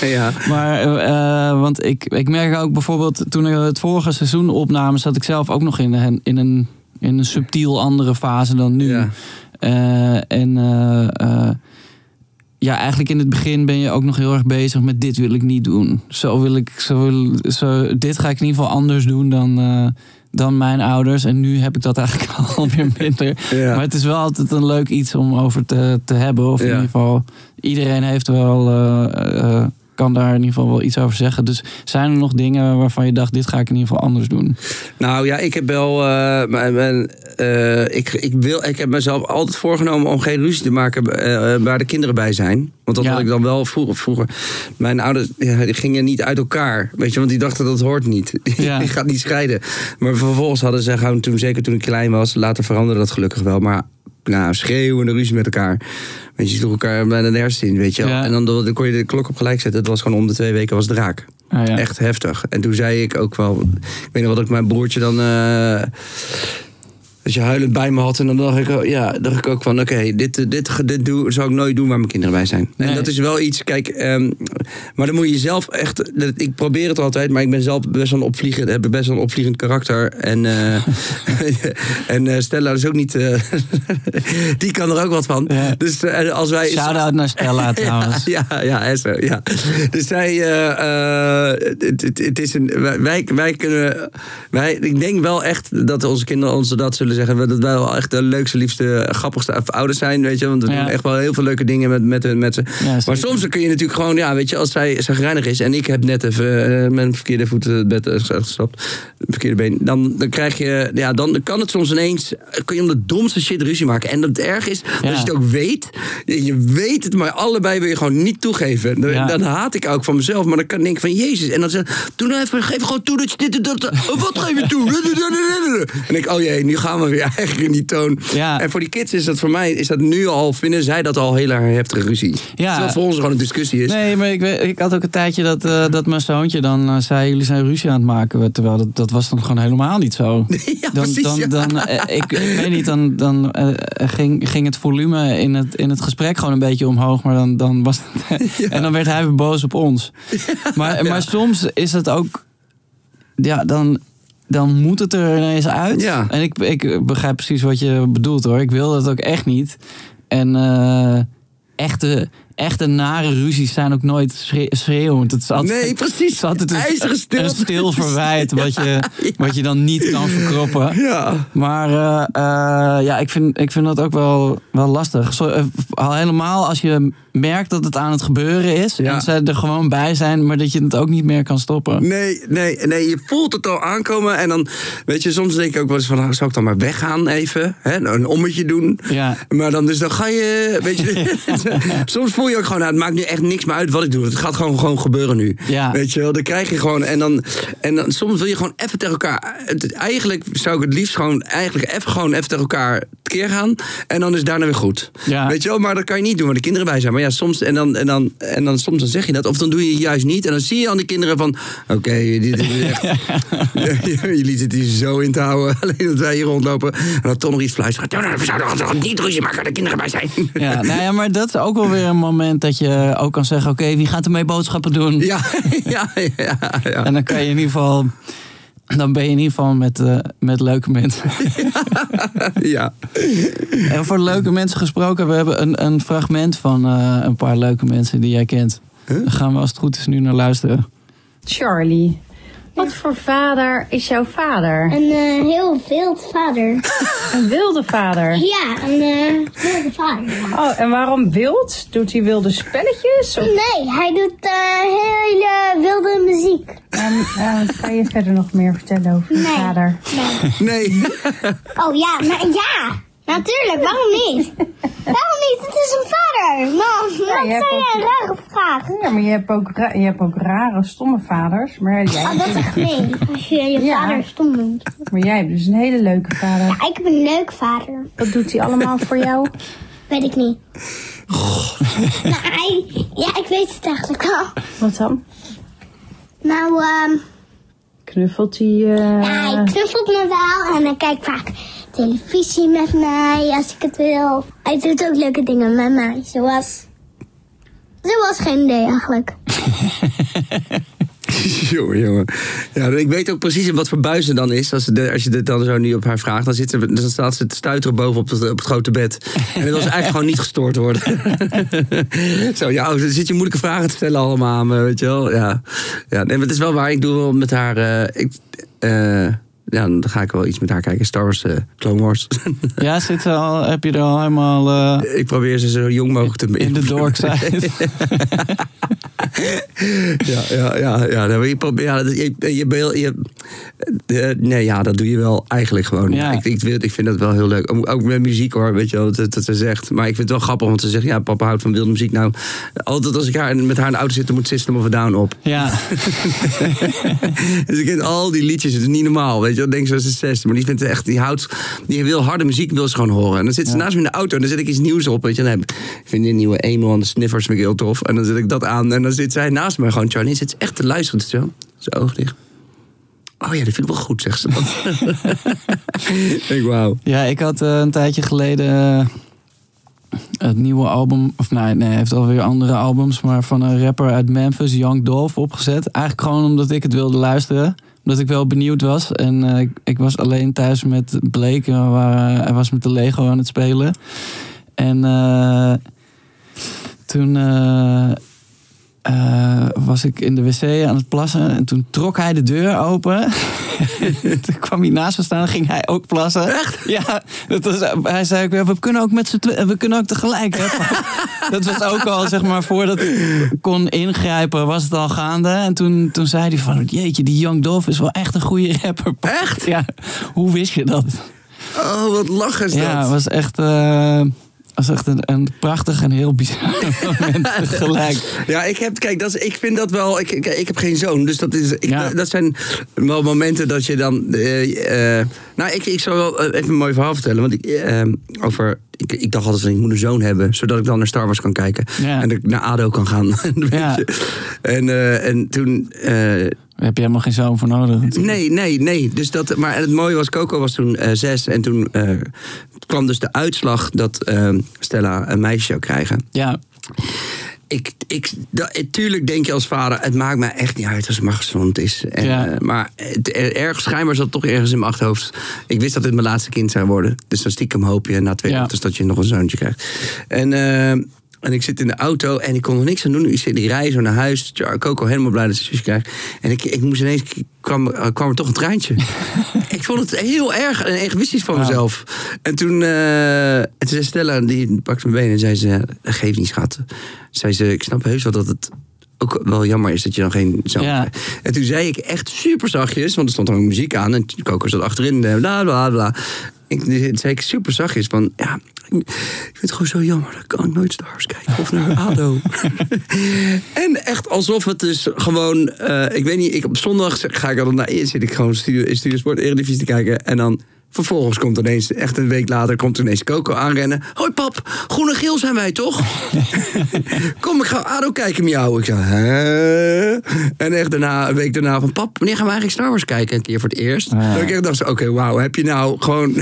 Ja, ja. Maar, eh, want ik, ik merk ook bijvoorbeeld, toen ik het vorige seizoen opnamen, zat ik zelf ook nog in een, in een, in een subtiel andere fase dan nu. Ja. Eh, en ja, eigenlijk in het begin ben je ook nog heel erg bezig met dit wil ik niet doen. Zo wil ik, zo wil, zo, dit ga ik in ieder geval anders doen dan, dan mijn ouders. En nu heb ik dat eigenlijk alweer minder. Ja. Maar het is wel altijd een leuk iets om over te, te hebben. Of in Ja. ieder geval, iedereen heeft wel, eh, eh, kan daar in ieder geval wel iets over zeggen. Dus zijn er nog dingen waarvan je dacht, dit ga ik in ieder geval anders doen? Nou ja, ik heb wel. eh, mijn, mijn, eh, ik, ik, wil, ik heb mezelf altijd voorgenomen om geen ruzie te maken eh, waar de kinderen bij zijn. Want dat Ja. had ik dan wel vroeger. vroeger. Mijn ouders ja, die gingen niet uit elkaar. Weet je, want die dachten dat hoort niet. Ja. Die gaat niet scheiden. Maar vervolgens hadden ze gewoon toen, zeker toen ik klein was, later veranderde dat gelukkig wel. Maar nou, schreeuwende ruzie met elkaar. Weet je, ze sloegen elkaar bijna de hersenen in, weet je wel. Ja. En dan, dan kon je de klok op gelijk zetten. Het was gewoon om de twee weken was draak. Ah, ja. Echt heftig. En toen zei ik ook wel... Ik weet nog wat ik mijn broertje dan... eh, dat je huilend bij me had. En dan dacht ik, ook- ja, dacht ik ook van, oké, dit, dit, dit doe, zou ik nooit doen waar mijn kinderen bij zijn. Nee. En dat is wel iets, kijk, ehm, maar dan moet je zelf echt, dat- ik probeer het altijd, maar ik ben zelf best wel een opvliegend, heb best wel een opvliegend karakter. En, eh, en eh, Stella is ook niet, eh, die kan er ook wat van. Ja. Dus als wij... Shout-out naar Stella trouwens. Ja, ja, ja, Esther, ja. Dus zij, het, het, het is een, wij- wij, wij kunnen, wij, ik denk wel echt dat onze kinderen ons dat zullen zeggen, dat wij wel echt de leukste, liefste, grappigste ouders zijn, weet je, want we Ja. doen echt wel heel veel leuke dingen met, met, met ze. Ja, maar soms kun je natuurlijk gewoon, ja, weet je, als zij zagrijnig is en ik heb net even eh, een verkeerde voet het bed eh, uitgestapt, het verkeerde been, dan, dan krijg je, ja, dan kan het soms ineens, kun je om de domste shit ruzie maken. En het erg is, dat je het ook weet, je, weet het, maar allebei wil je gewoon niet toegeven. Dan, dan haat ik ook van mezelf, maar dan kan ik denken van Jezus. En dan zeg doe nou even, geef gewoon toe dat je dit en dat. Oh, wat geef je toe? En ik, oh jee, nu gaan we weer eigenlijk in die toon. Ja. En voor die kids is dat voor mij, is dat nu al, vinden zij dat al heel erg heftige ruzie. Ja. Terwijl het voor ons gewoon een discussie is. Nee, maar ik, weet- ik had ook een tijdje dat, eh, dat mijn zoontje dan eh, zei... jullie zijn ruzie aan het maken. Terwijl dat, dat was dan gewoon helemaal niet zo. Ja, dan, precies, dan, ja. dan, eh, ik, ik weet niet, dan, dan ging, ging het volume in het, in het gesprek gewoon een beetje omhoog. Maar dan, dan was het, En dan werd hij weer boos op ons. maar, maar soms is het ook... Ja, dan, dan moet het er ineens uit. Ja. En ik, ik begrijp precies wat je bedoelt hoor. Ik wil dat ook echt niet. En eh, echte, echte nare ruzies zijn ook nooit schre- schreeuwend. Het is altijd, Nee, precies. Het is altijd een, stilte. een stil verwijt wat je, wat je dan niet kan verkroppen. Ja. Maar eh, eh, ja, ik vind, ik vind dat ook wel, wel lastig. Zo, eh, al helemaal als je merkt dat het aan het gebeuren is. Ja. En ze er gewoon bij zijn, maar dat je het ook niet meer kan stoppen. Nee, nee, nee, je voelt het al aankomen. En dan, weet je, soms denk ik ook wel eens van, nou, zou ik dan maar weggaan even? Hè? Een ommetje doen. Ja. Maar dan, dus dan ga je, weet je, soms voel je ook gewoon, nou, het maakt nu echt niks meer uit wat ik doe. Het gaat gewoon, gewoon gebeuren nu. Ja. Weet je wel, dan krijg je gewoon, en dan, en dan soms wil je gewoon even tegen elkaar, het- eigenlijk zou ik het liefst gewoon, eigenlijk even gewoon even tegen elkaar keer gaan. En dan is het daarna weer goed. Ja. Weet je wel, maar dat kan je niet doen, waar de kinderen bij zijn. Maar ja, soms, en dan, en dan, en dan soms dan zeg je dat, of dan doe je het juist niet. En dan zie je aan die kinderen van, oké, dit is echt, jullie zitten hier zo in te houden. Alleen dat wij hier rondlopen. En dan toch nog iets fluisteren. "Nou, nou, We zouden niet ruzie maken de kinderen bij zijn. Ja, nou ja, maar dat is ook wel weer een moment dat je ook kan zeggen: oké, wie gaat er mee boodschappen doen? Ja, ja, ja, ja. En dan kan je in ieder geval. Dan ben je in ieder geval met, eh, met leuke mensen. ja. En voor leuke mensen gesproken, we hebben een, een fragment van eh, een paar leuke mensen die jij kent. Daar gaan we als het goed is nu naar luisteren. Charlie, wat voor vader is jouw vader? Een eh, heel wild vader. Een wilde vader. Ja, een eh, wilde vader. ja. Oh, en waarom wild? Doet hij wilde spelletjes? Of, Nee, hij doet eh, hele wilde muziek. en, kan je verder nog meer vertellen over je Nee. vader? Nee. Nee. Oh ja, maar ja. Natuurlijk, waarom niet? Waarom niet? Het is een vader. Mam, wat je zijn jij een rare vraag? Ja, maar je hebt ook, je hebt ook rare, stomme vaders. Maar jij, Oh, dat is echt gemeen. Als je je Ja. vader stom noemt. maar jij hebt dus een hele leuke vader. Ja, ik heb een leuk vader. Wat doet hij allemaal voor jou? Weet ik niet. Nou, hij, ja, ik weet het eigenlijk wel. Wat dan? Nou, ehm Knuffelt hij... eh, ja, hij knuffelt me wel en hij kijkt vaak televisie met mij als ik het wil. Hij doet ook leuke dingen met mij, zoals... Zoals geen idee eigenlijk. jongen, jongen. Ja, ik weet ook precies wat voor buis er dan is. Als, ze als je dit dan zo nu op haar vraagt, dan, zit ze, dan staat ze te stuiteren boven op het, grote bed. En dat was eigenlijk gewoon niet gestoord worden. zo, ja, dan zit je moeilijke vragen te stellen allemaal weet je wel. Ja, ja nee, maar het is wel waar. Ik doe wel met haar... eh, ik, eh, ja, dan ga ik wel iets met haar kijken. Star Wars, eh, Clone Wars. Ja, zit er al, heb je er al helemaal eh, ik probeer ze zo jong mogelijk te in de dork side? Ja, ja, ja, ja. Je, probeert- ja je, je, je, je- nee, ja, dat doe je wel eigenlijk gewoon. Ja. Ik, ik, vind- ik vind dat wel heel leuk. Ook- met muziek hoor, weet je wel, dat, dat ze zegt. Maar ik vind het wel grappig, want ze zegt, ja, papa houdt van wilde muziek. Nou, altijd als ik haar, met haar in de auto zit, dan moet System of a Down op. Ja, dus ik kent al die liedjes, het is niet normaal, weet je wel. Denk ze is zes, maar die vindt echt, die houdt, die wil harde muziek, wil ze gewoon horen. En dan zit ze naast me in de auto en dan zet ik iets nieuws op, weet je. Dan ik vind die nieuwe Emo en de Sniffers vind ik heel tof. En dan zet ik dat aan en dan zit zij naast me gewoon, Charlie, zit ze echt te luisteren, zo, zijn oog dicht. Oh ja, dat vind ik wel goed, zegt ze dan. ik wauw. Ja, ik had eh, een tijdje geleden eh, het nieuwe album, of nee, nee, hij heeft alweer andere albums, maar van een rapper uit Memphis, Young Dolph, opgezet. Eigenlijk gewoon omdat ik het wilde luisteren. Omdat ik wel benieuwd was. En eh, ik, was alleen thuis met Blake, en we waren- hij was met de Lego aan het spelen. En eh, toen eh, eh, was ik in de wc aan het plassen en toen trok hij de deur open. toen kwam hij naast me staan en ging hij ook plassen. Echt? Ja, dat was, hij zei ook, we kunnen ook met z'n we kunnen ook tegelijk. Hè? dat was ook al, zeg maar, voordat ik kon ingrijpen, was het al gaande. En toen, toen zei hij van, jeetje, die Young Dolph is wel echt een goede rapper. Echt? Ja, hoe wist je dat? Oh, wat lachen is dat. Ja, het was echt, eh, was echt een, een prachtig en heel bizar moment tegelijk. Ja, ik heb, kijk, dat is, ik vind dat wel. Ik, ik, ik heb geen zoon, dus dat, is, ik, Ja. dat zijn wel momenten dat je dan. eh, eh, nou, ik, ik zal wel even een mooi verhaal vertellen. Want ik, eh, over, ik, ik dacht altijd ik moet een zoon hebben, zodat ik dan naar Star Wars kan kijken. Ja. En dat ik naar ADO kan gaan. Ja. En, eh, en toen. Daar heb je helemaal geen zoon voor nodig. natuurlijk. Nee, nee, nee. Dus dat, maar het mooie was, Coco was toen eh, zes. En toen eh, kwam dus de uitslag dat eh, Stella een meisje zou krijgen. Ja, Ik, ik, dat, tuurlijk denk je als vader, het maakt mij echt niet uit als het maar gezond is. En, Ja. maar het, er- ergens, schijnbaar zat toch ergens in mijn achterhoofd. Ik wist dat dit mijn laatste kind zou worden. Dus dan stiekem hoop je na twee Ja. jaar dat je nog een zoontje krijgt. En, en ik zit in de auto en ik kon er niks aan doen. Ik zit die rij zo naar huis. Coco helemaal blij dat ze zusje krijgt. En ik, ik moest ineens, kwam, eh, kwam er toch een treintje. ik vond het heel erg en egoïstisch van mezelf. En toen, eh, en toen zei Stella, die pakte mijn benen en zei ze, dat geeft niet schat. Zei ze, ik snap heus wel dat het ook wel jammer is dat je dan geen Ja. En toen zei ik echt super zachtjes, want er stond dan ook muziek aan en Coco zat achterin, bla bla bla. Ik toen zei ik super zachtjes van, ja, ik vind het gewoon zo jammer. Dan kan ik nooit Stars kijken of naar ADO. en echt alsof het dus gewoon, eh, ik weet niet, ik, op zondag ga ik altijd naar zit ik gewoon in Studio Sport Eredivisie te kijken en dan Vervolgens komt ineens, echt een week later, komt ineens Coco aanrennen. Hoi pap, groen en geel zijn wij toch? Kom, ik ga ADO kijken met jou. Ik zei, hè? En echt daarna, een week daarna van, pap, wanneer gaan we eigenlijk Star Wars kijken? Een keer voor het eerst. Dat ik echt dacht, oké, wauw, heb je nou gewoon...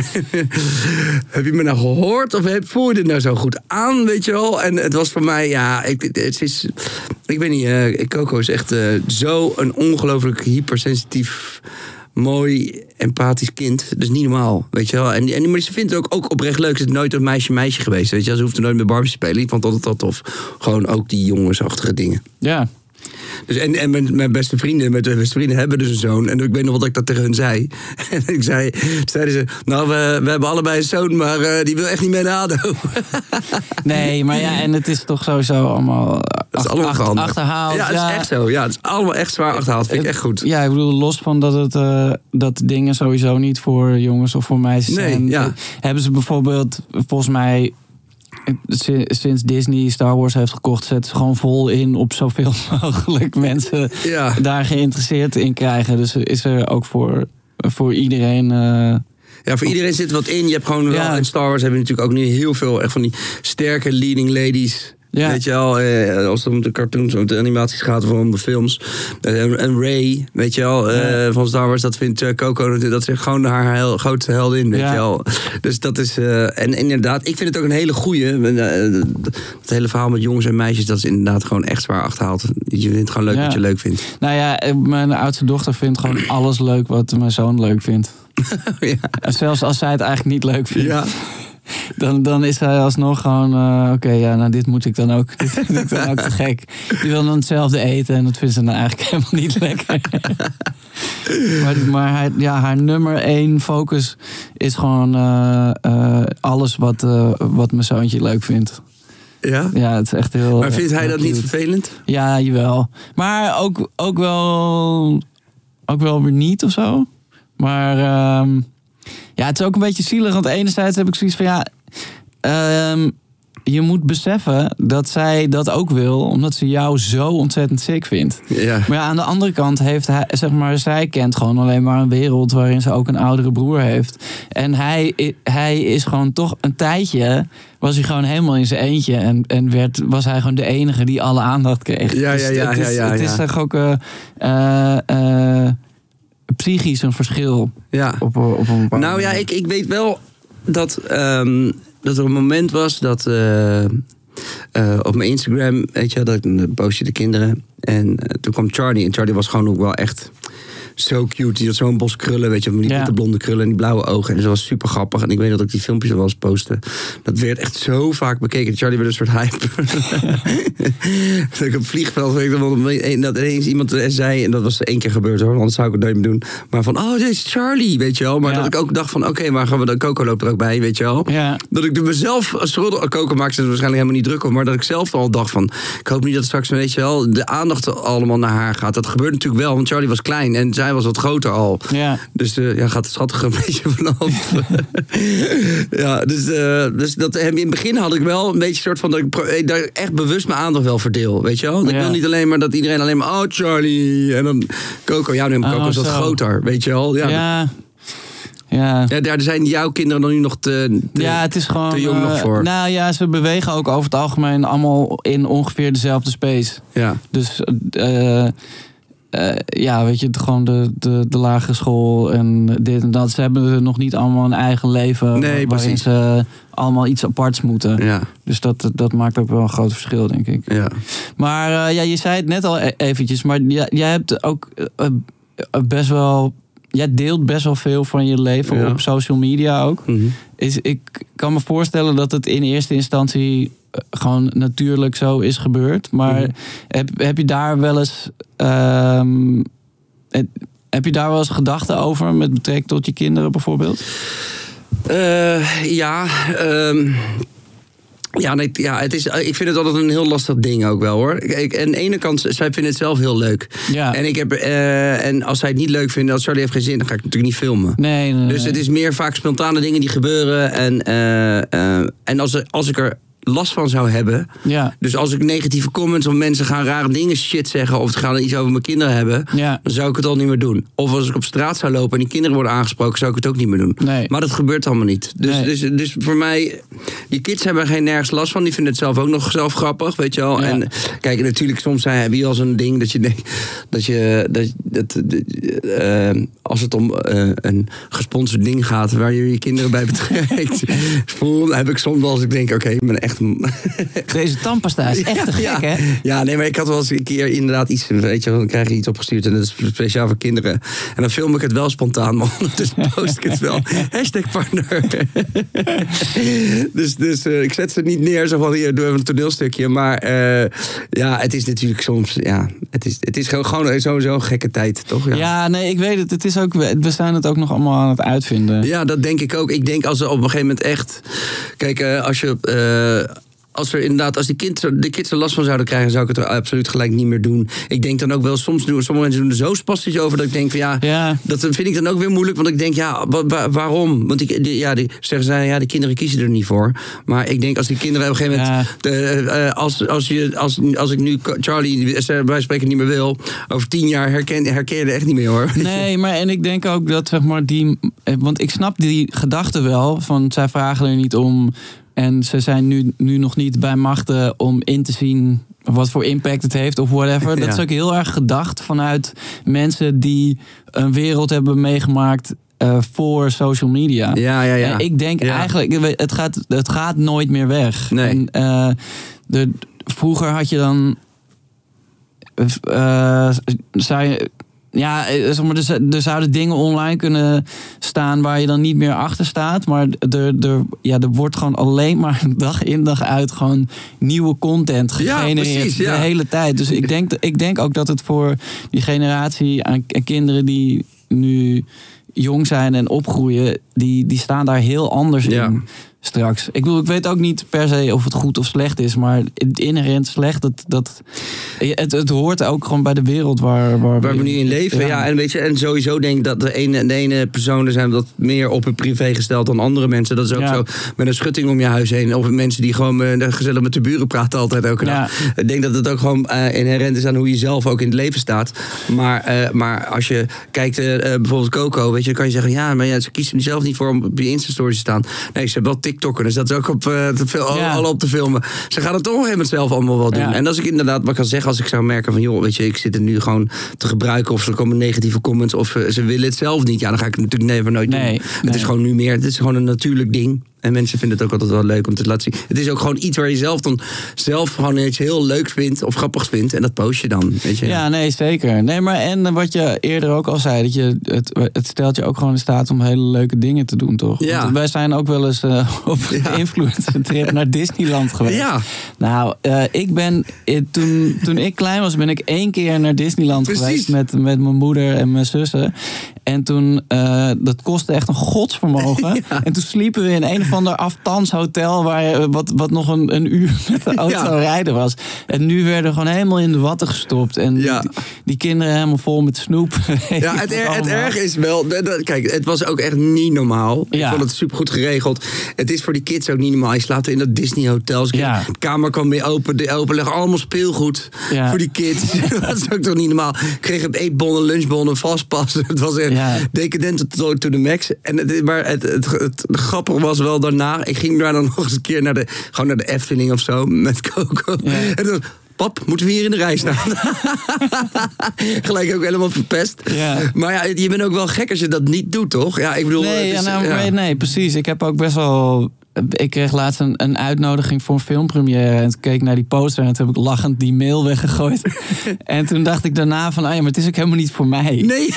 heb je me nou gehoord? Of heb, voel je dit nou zo goed aan, weet je wel? En het was voor mij, ja, ik, het is... Ik weet niet, eh, Coco is echt eh, zo een ongelooflijk hypersensitief mooi, empathisch kind. Dat is niet normaal, weet je wel. En, en, ze vindt het ook, ook oprecht leuk. Ze is nooit een meisje-meisje geweest, weet je. Ze hoeft nooit met Barbie te spelen. Ik vond dat altijd wel tof. Gewoon ook die jongensachtige dingen. ja. Dus en, en mijn, mijn beste vrienden, mijn beste vrienden hebben dus een zoon. En ik weet nog wat ik dat tegen hun zei. En ik zei, zeiden ze, nou, we, we hebben allebei een zoon, maar eh, die wil echt niet mee naar ADO. Nee, maar ja, en het is toch sowieso allemaal, Dat is allemaal achterhaald. Ja, het is echt zo. Ja, het is allemaal echt zwaar achterhaald. Vind ik echt goed. Ja, ik bedoel, los van dat, het, eh, dat dingen sowieso niet voor jongens of voor meisjes Nee, zijn. ja. eh, Hebben ze bijvoorbeeld, volgens mij, sinds Disney Star Wars heeft gekocht, zetten ze gewoon vol in op zoveel mogelijk mensen Ja. daar geïnteresseerd in krijgen. Dus is er ook voor, voor iedereen. eh, Ja, voor iedereen zit wat in. Je hebt gewoon wel, Ja. in Star Wars hebben we natuurlijk ook nu heel veel echt van die sterke leading ladies. Ja. Weet je wel, eh, als het om de cartoons, om de animaties gaat of om de films. Eh, En, en Ray, weet je wel, eh, van Star Wars, dat vindt eh, Coco, dat is gewoon haar hel- grootste heldin, weet Ja. je wel. Dus dat is, eh, en inderdaad, ik vind het ook een hele goeie. Het hele verhaal met jongens en meisjes, dat is inderdaad gewoon echt zwaar achterhaald. Je vindt het gewoon leuk wat je leuk vindt. nou ja, mijn oudste dochter vindt gewoon alles leuk wat mijn zoon leuk vindt. ja. Zelfs als zij het eigenlijk niet leuk vindt. ja. Dan, dan is hij alsnog gewoon, eh, oké, ja, nou dit moet ik dan ook. Dit vind ik dan ook te gek. Die wil dan hetzelfde eten en dat vindt ze dan eigenlijk helemaal niet lekker. maar maar hij, ja, haar nummer één focus is gewoon eh, eh, alles wat, wat mijn zoontje leuk vindt. ja. Ja, het is echt heel... Maar vindt hij dat niet vervelend? Ja, jawel. Maar ook, ook, wel, ook wel weer niet of zo. Maar ehm, ja, het is ook een beetje zielig. Want enerzijds heb ik zoiets van ja. ehm, je moet beseffen dat zij dat ook wil, omdat ze jou zo ontzettend sick vindt. Ja. Maar ja, aan de andere kant heeft hij, zeg maar, zij kent gewoon alleen maar een wereld waarin ze ook een oudere broer heeft. En hij, hij is gewoon toch een tijdje, was hij gewoon helemaal in zijn eentje. En, en werd, was hij gewoon de enige die alle aandacht kreeg. Ja, Dus ja, ja, het is, ja, ja, het is toch ook. eh, eh, eh, psychisch een verschil Ja. op, op een bepaalde Nou ja, ik, ik weet wel dat, ehm, dat er een moment was dat eh, eh, op mijn Instagram, weet je, dat ik post je de kinderen. En eh, toen kwam Charlie. En Charlie was gewoon ook wel echt zo cute. Die had zo'n bos krullen, weet je, met die Ja. blonde krullen en die blauwe ogen. En ze was super grappig. En ik weet dat ik die filmpjes wel eens postte. Dat werd echt zo vaak bekeken. Charlie werd een soort hype. dat ik op het vliegveld weet en dat ineens iemand zei, en dat was één keer gebeurd hoor, anders zou ik het nooit meer doen. Maar van, oh, dit is Charlie, weet je wel. Maar Ja. dat ik ook dacht van, oké, maar gaan we dan Coco loopt er ook bij, weet je wel. Ja. Dat ik mezelf schuldig... Coco maakt ze er waarschijnlijk helemaal niet druk om. Maar dat ik zelf al dacht van... Ik hoop niet dat straks, weet je wel... De aandacht allemaal naar haar gaat. Dat gebeurt natuurlijk wel. Want Charlie was klein en zij was wat groter al. Ja. Dus eh, ja, gaat schattig een beetje vanaf. ja, dus, eh, dus dat, in het begin had ik wel een beetje soort van... Dat ik eh, daar echt bewust mijn aandacht wel verdeel. Weet je wel? Ik Ja. wil niet alleen maar dat iedereen alleen maar... Oh, Charlie. En dan Coco. Ja, nee, maar Coco Oh, is wat groter. Weet je wel? Ja, Ja. Ja. ja. daar zijn jouw kinderen dan nu nog te... te- Ja, het is gewoon. te jong nog eh, voor. Nou ja, ze bewegen ook over het algemeen allemaal in ongeveer dezelfde space. ja. Dus eh, eh, ja, weet je, het- gewoon de, de, de lagere school en dit en dat. Ze hebben nog niet allemaal een eigen leven Nee, waarin ze allemaal iets aparts moeten. Ja, Dus dat, dat maakt ook wel een groot verschil, denk ik. ja. Maar eh, ja, je zei het net al e- eventjes, maar jij, jij hebt ook eh, best wel. Jij deelt best wel veel van je leven Ja. op social media ook. Mhm. Is, ik kan me voorstellen dat het in eerste instantie gewoon natuurlijk zo is gebeurd. Maar Mhm. heb, heb je daar wel eens. ehm, het- heb je daar wel eens gedachten over met betrekking tot je kinderen bijvoorbeeld? Eh, ja, ehm, ja, nee, ja het is, ik vind het altijd een heel lastig ding ook wel hoor. Ik, aan de ene kant, zij vinden het zelf heel leuk. Ja. En, ik heb, eh, en als zij het niet leuk vinden, als Charlie heeft geen zin, dan ga ik natuurlijk niet filmen. Nee, nee, Dus het is meer vaak spontane dingen die gebeuren. En, eh, en als, als ik er last van zou hebben. Ja, Dus als ik negatieve comments of mensen gaan rare dingen shit zeggen. of ze gaan iets over mijn kinderen hebben. ja. dan zou ik het al niet meer doen. Of als ik op straat zou lopen en die kinderen worden aangesproken. zou ik het ook niet meer doen. Nee. Maar dat gebeurt allemaal niet. Dus, Nee. dus, dus voor mij, die kids hebben er geen nergens last van. Die vinden het zelf ook nog zelf grappig, weet je wel. Ja. En kijk, natuurlijk, soms zijn, heb je al zo'n ding dat je denkt dat je. Dat, dat, eh, als het om eh, een gesponsord ding gaat waar je je kinderen bij betrekt. voel, heb ik soms wel als ik denk, oké, ik ben echt. Deze tandpasta is echt te gek, ja, hè? Ja, nee, maar ik had wel eens een keer inderdaad iets, weet je, dan krijg je iets opgestuurd en dat is speciaal voor kinderen. En dan film ik het wel spontaan, maar ondertussen post ik het wel. Hashtag partner. dus dus eh, ik zet ze niet neer zo van hier, doe even een toneelstukje. Maar eh, ja, het is natuurlijk soms, ja, het is, het is gewoon, gewoon sowieso een gekke tijd, toch? Ja. Ja, nee, ik weet het. Het is ook, we zijn het ook nog allemaal aan het uitvinden. Ja, dat denk ik ook. Ik denk als er op een gegeven moment echt. Kijk, eh, als je. Eh, als er inderdaad, als die kind, de kids er last van zouden krijgen, zou ik het er absoluut gelijk niet meer doen. Ik denk dan ook wel, soms doen sommige mensen doen er zo spastisch over dat ik denk van ja, Ja. dat vind ik dan ook weer moeilijk. Want ik denk, ja, wa- wa- waarom? Want die- ja, die zeggen zij, ja, de kinderen kiezen er niet voor. Maar ik denk als die kinderen op een gegeven moment, de, eh, als, als, je, als, als ik nu Charlie eh, bij spreken niet meer wil, over tien jaar herken, herken je er echt niet meer hoor. Nee, maar en ik denk ook dat zeg maar die. eh, Want ik snap die gedachte wel. Van zij vragen er niet om. En ze zijn nu, nu nog niet bij machten om in te zien wat voor impact het heeft of whatever. Dat Ja. is ook heel erg gedacht vanuit mensen die een wereld hebben meegemaakt eh, voor social media. Ja, ja, ja. En ik denk Ja. eigenlijk, het gaat, het gaat nooit meer weg. Nee. En, eh, de, vroeger had je dan. zou je, ja, eh, zeg maar, er, er zouden dingen online kunnen staan waar je dan niet meer achter staat. Maar er, er, ja, er wordt gewoon alleen maar dag in dag uit gewoon nieuwe content Ja, gegenereerd. precies, ja. De hele tijd. Dus ik denk, ik denk ook dat het voor die generatie aan aan kinderen die nu jong zijn en opgroeien, die, die staan daar heel anders Ja. Straks. Ik bedoel, ik weet ook niet per se of het goed of slecht is, maar het inherent slecht, dat, dat, het, het hoort ook gewoon bij de wereld waar, waar, Waar we nu in leven, ja. En, weet je, en sowieso denk ik dat de ene, de ene personen zijn dat meer op hun privé gesteld dan andere mensen. Dat is ook Ja. zo met een schutting om je huis heen. Of mensen die gewoon eh, gezellig met de buren praten altijd elke Ja. dag. Ik denk dat het ook gewoon eh, inherent is aan hoe je zelf ook in het leven staat. Maar, eh, maar als je kijkt, bijvoorbeeld Coco, weet je, dan kan je zeggen, ja, maar ja, ze kiezen zelf niet voor om op je Insta-story te staan. Nee, ze hebben wel TikTokken. Dus dat is ook op, eh, te veel, Ja. al op te filmen. Ze gaan het toch moment zelf allemaal wel doen. Ja. En als ik inderdaad wat kan zeggen, als ik zou merken van... joh, weet je, ik zit het nu gewoon te gebruiken... of er komen negatieve comments of eh, ze willen het zelf niet. Ja, dan ga ik het natuurlijk never nooit Nee, doen. Het nee. is gewoon nu meer, het is gewoon een natuurlijk ding. En mensen vinden het ook altijd wel leuk om te laten zien. Het is ook gewoon iets waar je zelf dan zelf gewoon iets heel leuks vindt... of grappigs vindt. En dat post je dan, weet je. Ja, nee, zeker. Nee, maar en wat je eerder ook al zei, dat je, het, het stelt je ook gewoon in staat om hele leuke dingen te doen, toch? Ja. Want wij zijn ook wel eens eh, op Ja. een influencer trip naar Disneyland geweest. Ja. Nou, eh, ik ben, eh, toen, toen ik klein was, ben ik één keer naar Disneyland Precies. geweest met, met mijn moeder en mijn zussen. En toen, dat kostte echt een godsvermogen. En toen sliepen we in een of ander afstandshotel, waar, je- wat, wat nog een, een uur met de auto Ja. rijden was. En nu werden we gewoon helemaal in de watten gestopt. En Ja. die, die kinderen helemaal vol met snoep. Ja, het, er, het erg is wel. dat- Kijk, het was ook echt niet normaal. Ik Ja. vond het supergoed geregeld. Het is voor die kids ook niet normaal. Je slaapt in dat Disney hotel. Dus Ja. De kamer kwam weer open. De open leggen allemaal speelgoed Ja. voor die kids. dat is ook toch niet normaal. Ik kreeg een eetbonnen, lunchbonnen, vastpas. Het was echt decadent tot to the max. En het, maar het, het, het, grappige was wel daarna. Ik ging daar dan nog eens een keer naar de, gewoon naar de Efteling of zo. Met Coco. Ja. En toen, Pap, moeten we hier in de rij staan? Gelijk ook helemaal verpest. Ja. Maar ja, je bent ook wel gek als je dat niet doet, toch? Ja, ik bedoel... Nee, is, nou, ja. nee, precies. Ik heb ook best wel. Ik kreeg laatst een, een uitnodiging voor een filmpremière. En toen keek ik naar die poster en toen heb ik lachend die mail weggegooid. en toen dacht ik daarna van, ah ja, maar het is ook helemaal niet voor mij. Nee.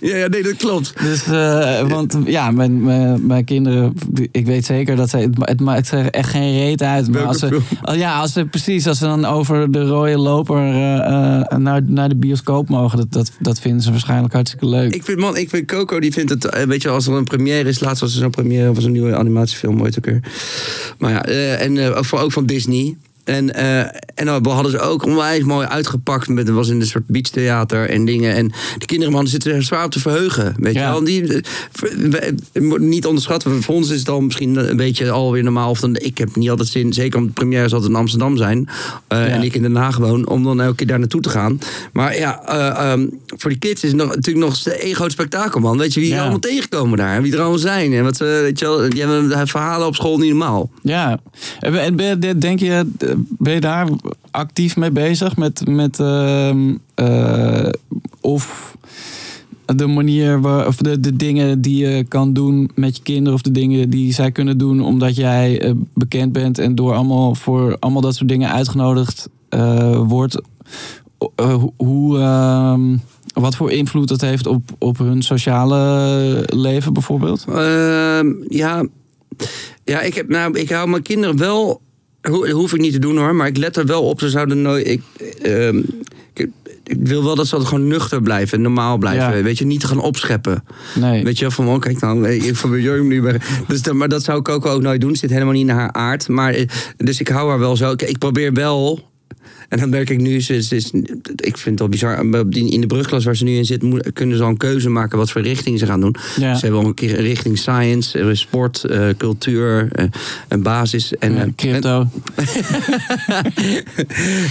ja, ja, nee, dat klopt. Dus, eh, want ja, mijn, mijn, mijn kinderen, ik weet zeker dat zij, het, ma- het maakt er echt geen reet uit. Maar als ze, oh ja, als ze precies, als ze dan over de rode loper eh, eh, naar, naar de bioscoop mogen, dat, dat, dat vinden ze waarschijnlijk hartstikke leuk. Ik vind, man, ik vind Coco, die vindt het... Weet je, als er een première is... Laatst was er zo'n première van zo'n nieuwe animatiefilm, ooit ook weer. Maar ja, eh, en eh, ook van Disney. En, eh, en dan hadden ze ook onwijs mooi uitgepakt. Met, het was in een soort beachtheater en dingen. En de kinderen man, zitten er zwaar op te verheugen. Weet je wel? En Die, eh, we- we niet onderschatten. Voor ons is het al misschien een beetje alweer normaal. Of dan, ik heb niet altijd zin, zeker omdat de premières altijd in Amsterdam zijn. eh, Ja. En ik in Den Haag woon, om dan elke keer daar naartoe te gaan. Maar ja, eh, ehm, voor die kids is het nog, natuurlijk nog een groot spektakel, man. Weet je wie er Ja. allemaal tegenkomen daar? En wie er allemaal zijn? En wat ze, weet je wel, die hebben verhalen op school niet normaal. Ja, en denk je, ben je daar actief mee bezig met, met ehm, eh, of de manier waar, of de, de dingen die je kan doen met je kinderen of de dingen die zij kunnen doen omdat jij eh, bekend bent en door allemaal voor allemaal dat soort dingen uitgenodigd eh, wordt. Hoe- hoe, ehm, wat voor invloed dat heeft op, op hun sociale leven bijvoorbeeld? Ehm, ja, ja ik, heb, nou, ik hou mijn kinderen wel. Ho, hoef ik niet te doen hoor, maar ik let er wel op. Ze zouden nooit. Ik, ehm, ik, ik wil wel dat ze gewoon nuchter blijven en normaal blijven. Ja. Weet je, niet te gaan opscheppen. Nee. Weet je wel, van oh, kijk dan, ik van jongen nu. Dus dat, maar dat zou ik ook, nooit doen. Het zit helemaal niet in haar aard. Maar, eh, dus ik hou haar wel zo. Ik, ik probeer wel. En dan merk ik nu, ze, ze is, ik vind het wel bizar. die- In de brugklas waar ze nu in zit, kunnen ze al een keuze maken wat voor richting ze gaan doen. Ja. Ze hebben al een keer richting science, eh, sport, eh, cultuur, eh, een basis. En, Ja, eh, crypto.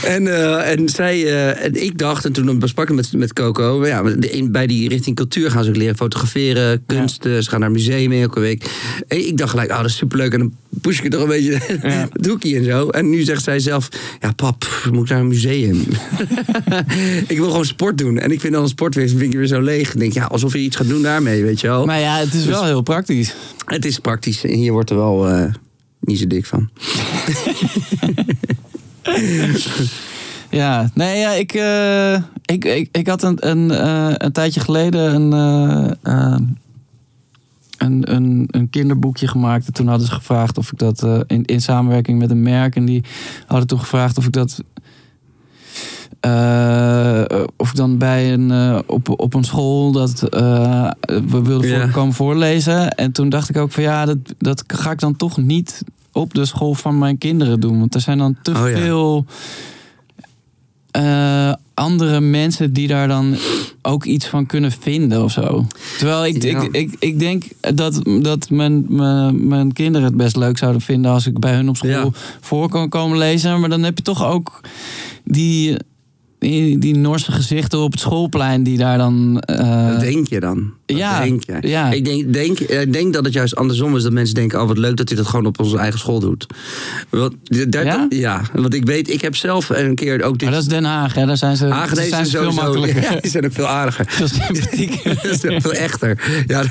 en, eh, en zij, eh, en ik dacht, en toen besprak ik met, met Coco, ja, in- bij die richting cultuur gaan ze ook leren fotograferen, kunst, eh, ze gaan naar museum mee elke week. En ik dacht gelijk, oh, dat is superleuk. En dan push ik het toch een beetje het hoekje en zo. En nu zegt zij zelf, ja pap, moet ik naar een museum? ik wil gewoon sport doen. En ik vind dan een sportweer, vind ik weer zo leeg. Ik denk, ja, alsof je iets gaat doen daarmee, weet je wel. Maar ja, het is wel heel praktisch. Het is praktisch. En hier wordt er wel eh, niet zo dik van. Ja, nee, ja, ik, eh, ik, ik, ik had een, een, eh, een tijdje geleden een, een, een, een kinderboekje gemaakt. En toen hadden ze gevraagd of ik dat in, in samenwerking met een merk. En die hadden toen gevraagd of ik dat. Eh, of ik dan bij een, eh, op, op een school dat eh, we wilden voor, Ja. komen voorlezen. En toen dacht ik ook van ja, dat, dat ga ik dan toch niet op de school van mijn kinderen doen. Want er zijn dan te Oh ja. veel eh, andere mensen die daar dan ook iets van kunnen vinden of zo. Terwijl ik, Ja. ik, ik, ik denk dat, dat mijn, mijn, mijn kinderen het best leuk zouden vinden als ik bij hun op school Ja. voor kan komen lezen. Maar dan heb je toch ook die. Die, die Norse gezichten op het schoolplein die daar dan... eh, Dat denk je dan. Dat ja, denk je. ja. Ik denk, denk, ik denk dat het juist andersom is. Dat mensen denken, oh wat leuk dat hij dat gewoon op onze eigen school doet. Daar, Ja? ja? want ik weet, ik heb zelf een keer ook dit... maar dat is Den Haag, hè? Daar zijn ze, zijn ze veel makkelijker. Ja, die zijn ook veel aardiger. Dat is veel echter. Ja,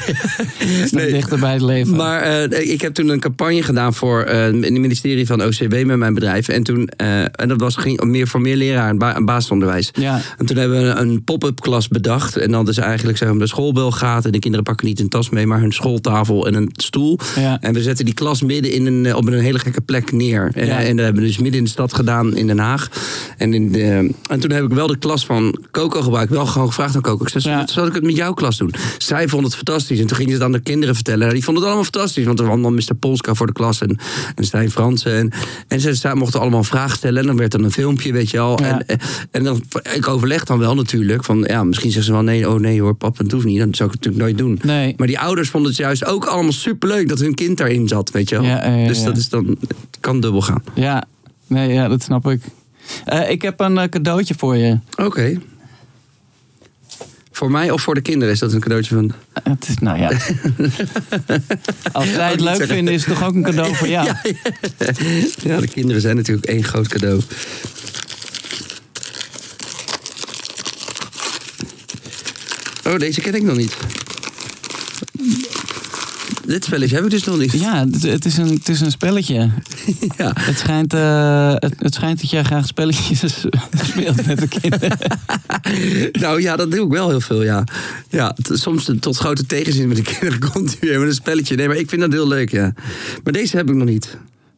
Nee. dichter bij het leven. Maar eh, ik heb toen een campagne gedaan voor eh, in het ministerie van OCW met mijn bedrijf. En toen, eh, en dat was, ging meer voor meer leraren, ba basisonderwijs. ja. En toen hebben we een pop-up klas bedacht. En dan is eigenlijk zeg maar, de schoolbel gaat. En de kinderen pakken niet een tas mee, maar hun schooltafel en een stoel. Ja. En we zetten die klas midden in een, eh, op een hele gekke plek neer. En, Ja. en dat hebben we dus midden in de stad gedaan in Den Haag. En, in de, en toen heb ik wel de klas van Coco gebruikt. Wel gewoon gevraagd aan Coco. Ik zei, Ja. zal ik het met jouw klas doen? Zij vond het fantastisch. En toen gingen ze het aan de kinderen vertellen. Nou, die vonden het allemaal fantastisch. Want er was allemaal Mr. Polska voor de klas. En, en Stijn Fransen. En, en ze, mochten allemaal vragen stellen. En dan werd er een filmpje, weet je al. En, en dan, ik overleg dan wel natuurlijk. Van, ja, misschien zeggen ze wel nee, oh nee hoor, pap, dat hoeft niet. Dat zou ik natuurlijk nooit doen. Nee. Maar die ouders vonden het juist ook allemaal superleuk dat hun kind daarin zat, weet je wel. Ja, ja, ja, dus dat is dan, het kan dubbel gaan. Ja, nee, ja, dat snap ik. Eh, ik heb een eh, cadeautje voor je. Oké. Voor mij of voor de kinderen is dat een cadeautje van... Het is, nou ja. Als zij het leuk vinden, is het toch ook een cadeau voor jou? Ja, Ja, de kinderen zijn natuurlijk één groot cadeau. Oh, deze ken ik nog niet. Dit spelletje heb ik dus nog niet. Ja, het, het is een, het is een spelletje. Ja. Het schijnt, eh, het, het schijnt dat jij graag spelletjes speelt met de kinderen. Nou ja, dat doe ik wel heel veel, ja. Ja, soms tot grote tegenzin met de kinderen komt u weer met een spelletje. Nee, maar ik vind dat heel leuk, ja. Maar deze heb ik nog niet.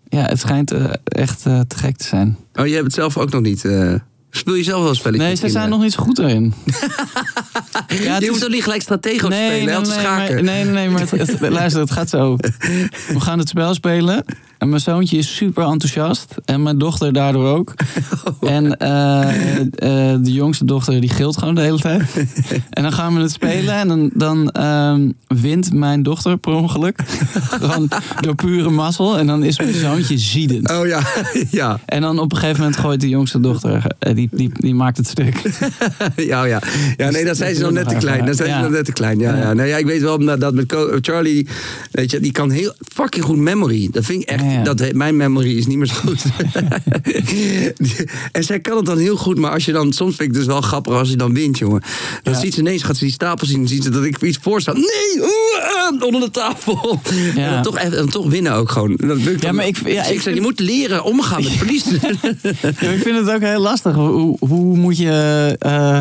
Ja, het schijnt eh, echt eh, te gek te zijn. Oh, je hebt het zelf ook nog niet. Speel je zelf wel een spelletje? Nee, ze zijn nog niet zo goed erin. ja, je hoeft ook niet gelijk stratego te spelen, nee, te nee, schaken. maar, nee, nee, maar het, het- luister, het gaat zo. We gaan het spel spelen. En mijn zoontje is super enthousiast. En mijn dochter daardoor ook. En eh, eh, de jongste dochter die gilt gewoon de hele tijd. En dan gaan we het spelen. En dan, dan ehm, wint mijn dochter per ongeluk. Gewoon door pure mazzel. En dan is mijn zoontje ziedend. Oh ja, ja. En dan op een gegeven moment gooit de jongste dochter, eh, die, die, die maakt het stuk. Ja, ja. ja, nee, dat zijn ze nog net te klein. Dat zijn ze nog net te klein. Ja, ja. Nou ja, ik weet wel dat dat met Charlie, weet je, die kan heel fucking goed memory. Dat vind ik echt. Dat, mijn memory is niet meer zo goed. en zij kan het dan heel goed, maar als je dan soms vind ik het dus wel grappig als je dan wint, jongen. Dan ziet ze ineens, gaat ze die stapel zien, dan ziet ze dat ik iets voor sta. Nee, oeh, ah, onder de tafel. Ja. En dan toch, en toch winnen ook gewoon. Dat lukt Ja, dan. maar ik- ja, ik ik zeg, je moet leren omgaan met verliezen. Ja, ik vind het ook heel lastig. Hoe, hoe moet je. eh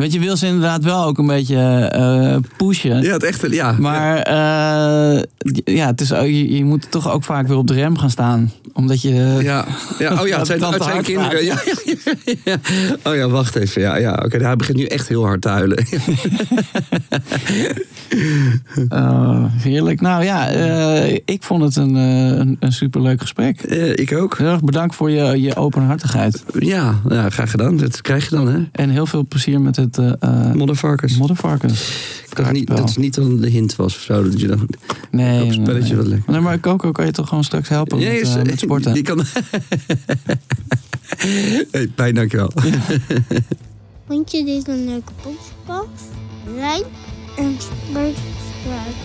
want je wil ze inderdaad wel ook een beetje eh, pushen. ja, het echt, ja. Maar eh, ja, het is, je, je moet toch ook vaak weer op de rem gaan staan. Omdat je. Ja, ja. oh ja, het zijn, het zijn kinderen. Ja. Oh ja, wacht even. Ja, ja. Oké, hij begint nu echt heel hard te huilen. eh, heerlijk. Nou ja, eh, ik vond het een, eh, een, een superleuk gesprek. Eh, ik ook. Heel erg bedankt voor je, je openhartigheid. Ja, ja, graag gedaan. Dat krijg je dan, hè? En heel veel plezier met het eh eh, Moddervarkens. moddervarkens. Dat, niet, dat is niet dan de hint was of zo. Dat je dan, Nee, op nee, spelletje nee. wat lekker. Nee, maar Coco kan je toch gewoon straks helpen Ja, met, is- eh, met sporten. Die kan... hey, Pijn, dankjewel. Vond je dit een leuke podcast? Like en subscribe.